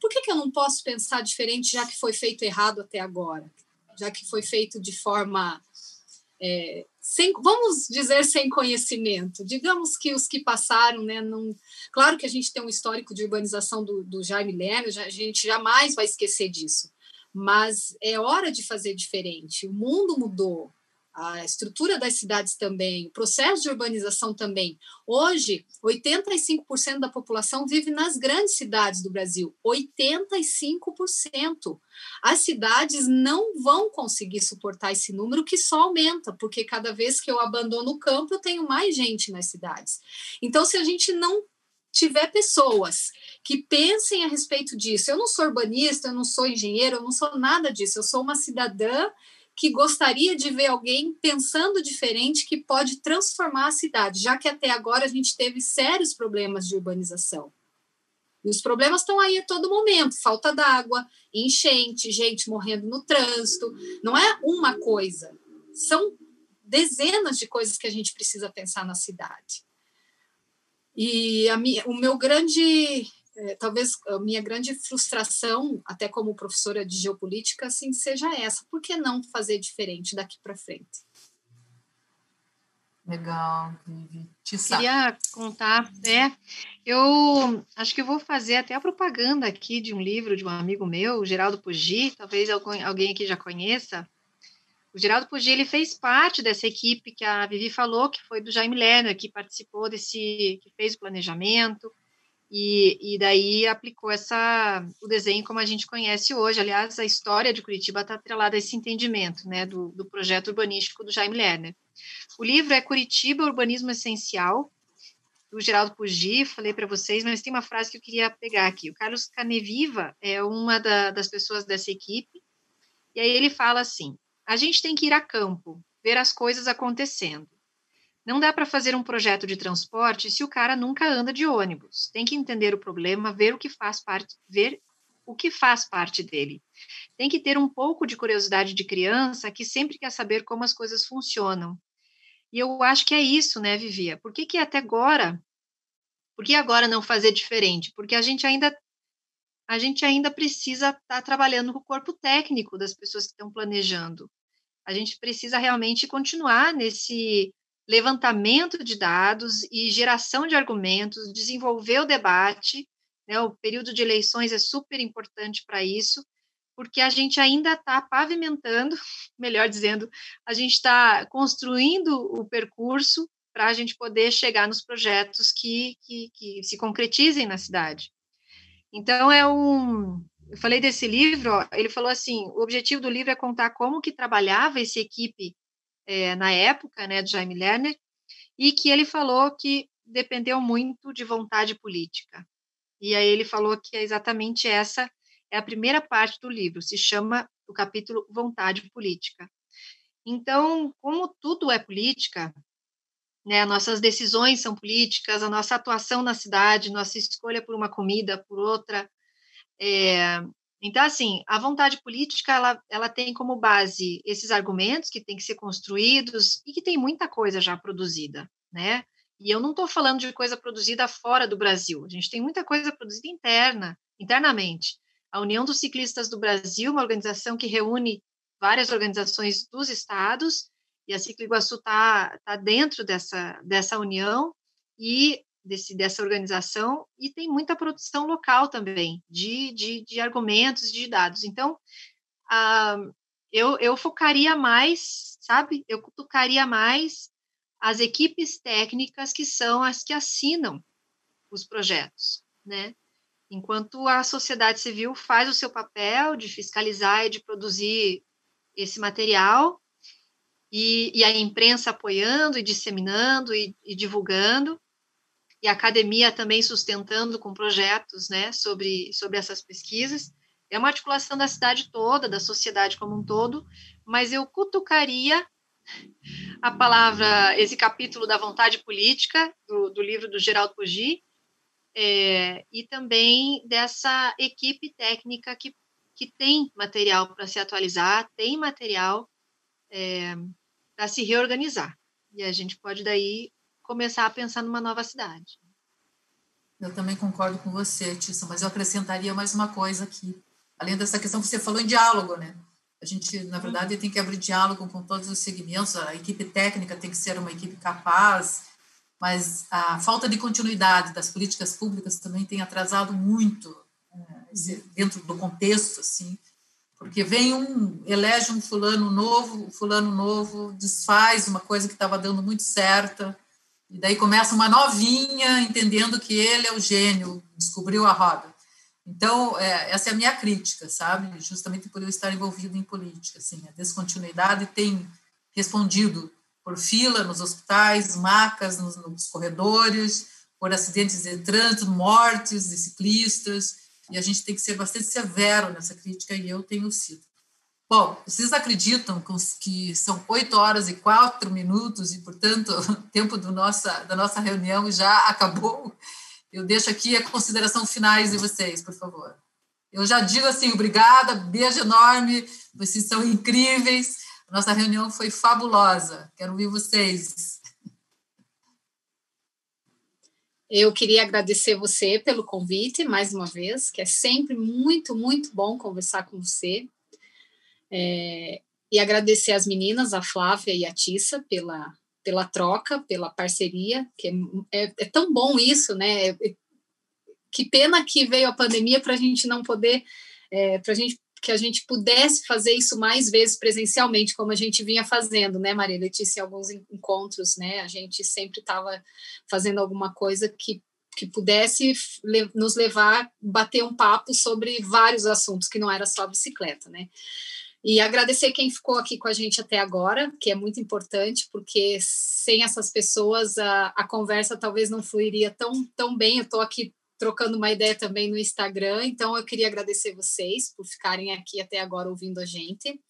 S5: Por que, que eu não posso pensar diferente, já que foi feito errado até agora? Já que foi feito de forma. É, sem, vamos dizer sem conhecimento. Digamos que os que passaram, né, não, claro que a gente tem um histórico de urbanização do, do Jaime Lerner, a gente jamais vai esquecer disso, mas é hora de fazer diferente. O mundo mudou, a estrutura das cidades também, o processo de urbanização também. Hoje, 85% da população vive nas grandes cidades do Brasil. 85%. As cidades não vão conseguir suportar esse número que só aumenta, porque cada vez que eu abandono o campo, eu tenho mais gente nas cidades. Então, se a gente não tiver pessoas que pensem a respeito disso, eu não sou urbanista, eu não sou engenheiro, eu não sou nada disso, eu sou uma cidadã que gostaria de ver alguém pensando diferente que pode transformar a cidade, já que até agora a gente teve sérios problemas de urbanização. E os problemas estão aí a todo momento: falta d'água, enchente, gente morrendo no trânsito. Não é uma coisa, são dezenas de coisas que a gente precisa pensar na cidade. E minha, o meu grande é, talvez a minha grande frustração, até como professora de geopolítica, assim, seja essa. Por que não fazer diferente daqui para frente?
S1: Legal, Vivi.
S4: Queria contar, é, eu acho que eu vou fazer até a propaganda aqui de um livro de um amigo meu, Geraldo Pugi, talvez alguém aqui já conheça. O Geraldo Pugi, ele fez parte dessa equipe que a Vivi falou, que foi do Jaime Lerner, que participou desse, que fez o planejamento, e, e daí aplicou essa, o desenho como a gente conhece hoje. Aliás, a história de Curitiba está atrelada a esse entendimento né, do, do projeto urbanístico do Jaime Lerner. O livro é Curitiba, Urbanismo Essencial, do Geraldo Pugi, falei para vocês, mas tem uma frase que eu queria pegar aqui. O Carlos Caneviva é uma da, das pessoas dessa equipe, e aí ele fala assim: a gente tem que ir a campo, ver as coisas acontecendo. Não dá para fazer um projeto de transporte se o cara nunca anda de ônibus. Tem que entender o problema, ver o que faz parte, ver o que faz parte dele. Tem que ter um pouco de curiosidade de criança que sempre quer saber como as coisas funcionam. E eu acho que é isso, né, Vivia? Por que, que até agora, por que agora não fazer diferente? Porque a gente ainda a gente ainda precisa estar tá trabalhando com o corpo técnico das pessoas que estão planejando. A gente precisa realmente continuar nesse levantamento de dados e geração de argumentos, desenvolver o debate. Né? O período de eleições é super importante para isso, porque a gente ainda está pavimentando, melhor dizendo, a gente está construindo o percurso para a gente poder chegar nos projetos que, que, que, se concretizem na cidade. Então, é um... Eu falei desse livro, ó, ele falou assim, o objetivo do livro é contar como que trabalhava essa equipe é, na época, né, do Jaime Lerner, e que ele falou que dependeu muito de vontade política. E aí ele falou que é exatamente essa é a primeira parte do livro, se chama o capítulo Vontade Política. Então, como tudo é política, né, nossas decisões são políticas, a nossa atuação na cidade, nossa escolha por uma comida, por outra, é, então, assim, a vontade política, ela, ela tem como base esses argumentos que têm que ser construídos e que tem muita coisa já produzida, né? E eu não estou falando de coisa produzida fora do Brasil. A gente tem muita coisa produzida interna, internamente. A União dos Ciclistas do Brasil, uma organização que reúne várias organizações dos estados, e a Ciclo Iguaçu está tá dentro dessa, dessa união e desse, dessa organização, e tem muita produção local também, de, de, de argumentos, de dados. Então, ah, eu, eu focaria mais, sabe? Eu cutucaria mais as equipes técnicas que são as que assinam os projetos, né? Enquanto a sociedade civil faz o seu papel de fiscalizar e de produzir esse material, e, e a imprensa apoiando e disseminando e, e, divulgando, e a academia também sustentando com projetos né, sobre, sobre essas pesquisas. É uma articulação da cidade toda, da sociedade como um todo, mas eu cutucaria a palavra, esse capítulo da vontade política, do, do livro do Geraldo Pugi, é, e também dessa equipe técnica que, que tem material para se atualizar, tem material é, para se reorganizar. E a gente pode daí começar a pensar numa nova cidade.
S1: Eu também concordo com você, Tissa, mas eu acrescentaria mais uma coisa aqui. Além dessa questão que você falou em diálogo, né? A gente, na verdade, tem que abrir diálogo com todos os segmentos. A equipe técnica tem que ser uma equipe capaz, mas a falta de continuidade das políticas públicas também tem atrasado muito é, dentro do contexto, assim, porque vem um, elege um fulano novo, fulano novo desfaz uma coisa que estava dando muito certa, e daí começa uma novinha entendendo que ele é o gênio, descobriu a roda. Então, é, essa é a minha crítica, sabe? Justamente por eu estar envolvido em política. Assim, a descontinuidade tem respondido por fila nos hospitais, macas nos, nos corredores, por acidentes de trânsito, mortes de ciclistas, e a gente tem que ser bastante severo nessa crítica, e eu tenho sido. Bom, vocês acreditam que são oito horas e quatro minutos, e, portanto, o tempo do nossa, da nossa reunião já acabou? Eu deixo aqui a consideração finais de vocês, por favor. Eu já digo assim, obrigada, beijo enorme, vocês são incríveis. Nossa reunião foi fabulosa. Quero ouvir vocês.
S5: Eu queria agradecer você pelo convite, mais uma vez, que é sempre muito, muito bom conversar com você. É, e agradecer as meninas, a Flávia e a Tissa, pela, pela troca, pela parceria, que é, é, é tão bom isso, né? É, que pena que veio a pandemia para a gente não poder, é, para gente que a gente pudesse fazer isso mais vezes presencialmente, como a gente vinha fazendo, né, Maria Letícia, em alguns encontros, né? A gente sempre estava fazendo alguma coisa que que pudesse nos levar bater um papo sobre vários assuntos que não era só bicicleta, né? E agradecer quem ficou aqui com a gente até agora, que é muito importante, porque sem essas pessoas a, a conversa talvez não fluiria tão, tão bem. Eu estou aqui trocando uma ideia também no Instagram, então eu queria agradecer vocês por ficarem aqui até agora ouvindo a gente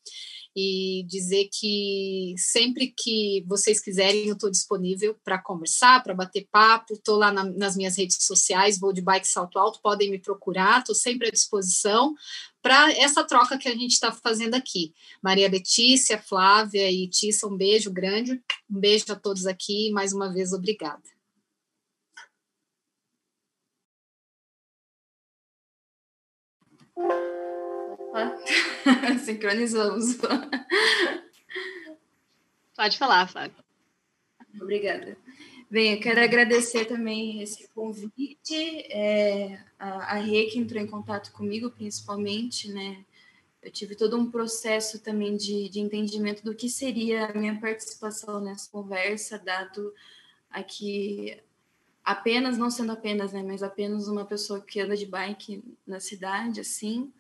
S5: e dizer que sempre que vocês quiserem, eu estou disponível para conversar, para bater papo. Estou lá na, nas minhas redes sociais, vou de bike salto alto, podem me procurar, estou sempre à disposição para essa troca que a gente está fazendo aqui. Maria Letícia, Flávia e Tissa, um beijo grande, um beijo a todos aqui, mais uma vez, obrigada.
S3: Sincronizamos.
S4: Pode falar, Flávia.
S3: Obrigada. Bem, eu quero agradecer também esse convite, é, a, a Rê que entrou em contato comigo, principalmente, né? Eu tive todo um processo também de, de entendimento do que seria a minha participação nessa conversa, dado aqui apenas, não sendo apenas, né, mas apenas uma pessoa que anda de bike na cidade, assim,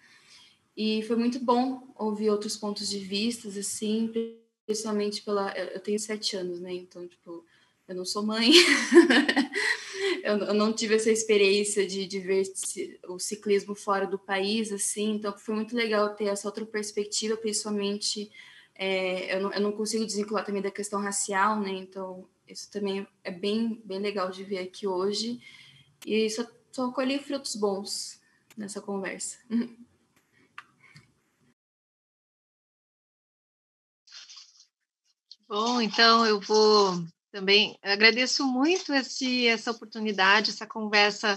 S3: e foi muito bom ouvir outros pontos de vista, assim, principalmente pela. Eu tenho sete anos, né? Então, tipo, eu não sou mãe. eu, não tive essa experiência de, de ver o ciclismo fora do país, assim. Então, foi muito legal ter essa outra perspectiva, principalmente. É, eu, não, eu não consigo desvincular também da questão racial, né? Então, isso também é bem, bem legal de ver aqui hoje. E só, só colhi frutos bons nessa conversa.
S4: Bom, então eu vou também. Agradeço muito esse, essa oportunidade, essa conversa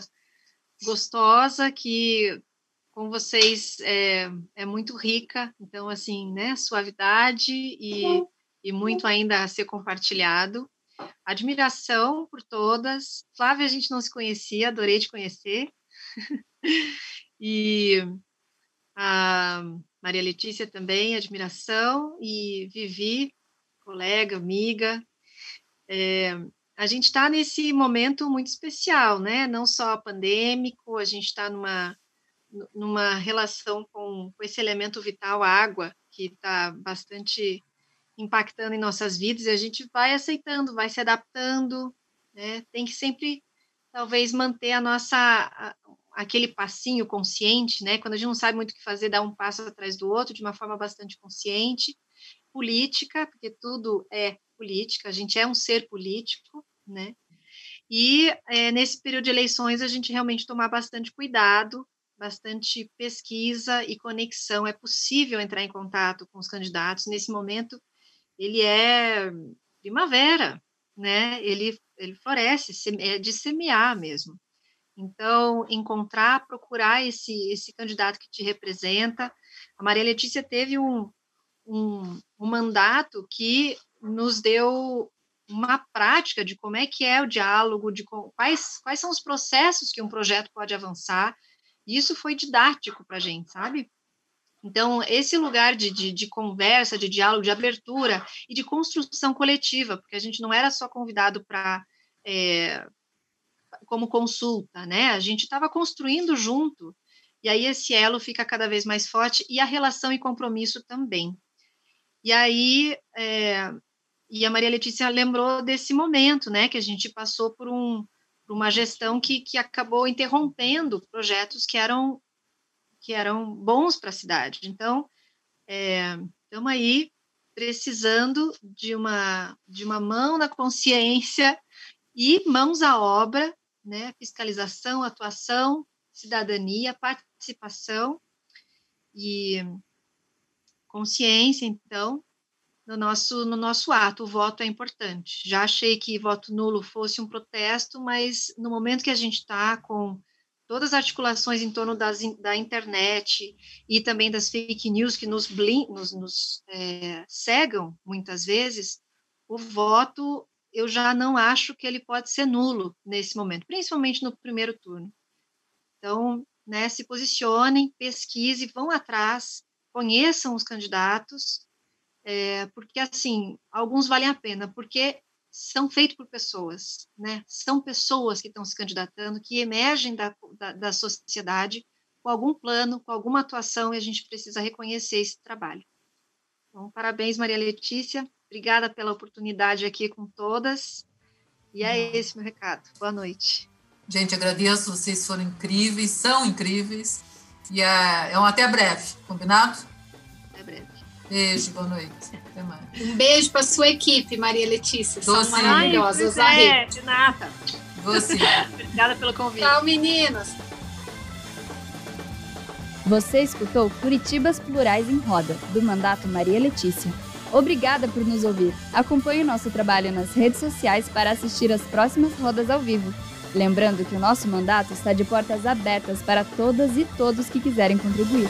S4: gostosa que com vocês é, é muito rica. Então, assim, né, suavidade e, e muito ainda a ser compartilhado. Admiração por todas. Flávia, a gente não se conhecia, adorei te conhecer. e a Maria Letícia também, admiração. E Vivi, colega, amiga. É, a gente está nesse momento muito especial, né? Não só pandêmico, a gente está numa, numa relação com, com esse elemento vital, água, que está bastante impactando em nossas vidas, e a gente vai aceitando, vai se adaptando, né? Tem que sempre, talvez, manter a nossa aquele passinho consciente, né? Quando a gente não sabe muito o que fazer, dar um passo atrás do outro de uma forma bastante consciente. Política, porque tudo é política, a gente é um ser político, né? E é, nesse período de eleições a gente realmente tomar bastante cuidado, bastante pesquisa e conexão. É possível entrar em contato com os candidatos. Nesse momento, ele é primavera, né? Ele, ele floresce, é de semear mesmo. Então, encontrar, procurar esse, esse candidato que te representa. A Maria Letícia teve um, um, um mandato que nos deu uma prática de como é que é o diálogo, de quais, quais são os processos que um projeto pode avançar. E isso foi didático para a gente, sabe? Então, esse lugar de, de, de, conversa, de diálogo, de abertura e de construção coletiva, porque a gente não era só convidado para é, como consulta, né? A gente estava construindo junto, e aí esse elo fica cada vez mais forte, e a relação e compromisso também. E aí, é, e a Maria Letícia lembrou desse momento, né, que a gente passou por, um, por uma gestão que, que acabou interrompendo projetos que eram, que eram bons para a cidade. Então, estamos é, aí precisando de uma, de uma mão na consciência e mãos à obra né? Fiscalização, atuação, cidadania, participação e consciência, então, no nosso, no nosso ato. O voto é importante. Já achei que voto nulo fosse um protesto, mas no momento que a gente está com todas as articulações em torno das, da internet e também das fake news que nos, blind, nos, nos é, cegam muitas vezes, o voto eu já não acho que ele pode ser nulo nesse momento, principalmente no primeiro turno. Então, né, se posicionem, pesquisem, vão atrás, conheçam os candidatos, é, porque assim, alguns valem a pena, porque são feitos por pessoas, né? São pessoas que estão se candidatando, que emergem da, da, da sociedade com algum plano, com alguma atuação, e a gente precisa reconhecer esse trabalho. Então, parabéns, Maria Letícia. Obrigada pela oportunidade aqui com todas. E é esse meu recado. Boa noite.
S1: Gente, agradeço, vocês foram incríveis, são incríveis. E é, é um até breve, combinado?
S4: Até breve.
S1: Beijo, boa noite.
S5: Até mais. Um beijo para sua equipe, Maria Letícia.
S4: Doce. São maravilhosas. Ai, é, de nada.
S1: Você.
S4: Obrigada pelo convite.
S5: Tchau, meninas.
S2: Você escutou Curitibas Plurais em Roda, do mandato Maria Letícia. Obrigada por nos ouvir. Acompanhe o nosso trabalho nas redes sociais para assistir às próximas rodas ao vivo. Lembrando que o nosso mandato está de portas abertas para todas e todos que quiserem contribuir.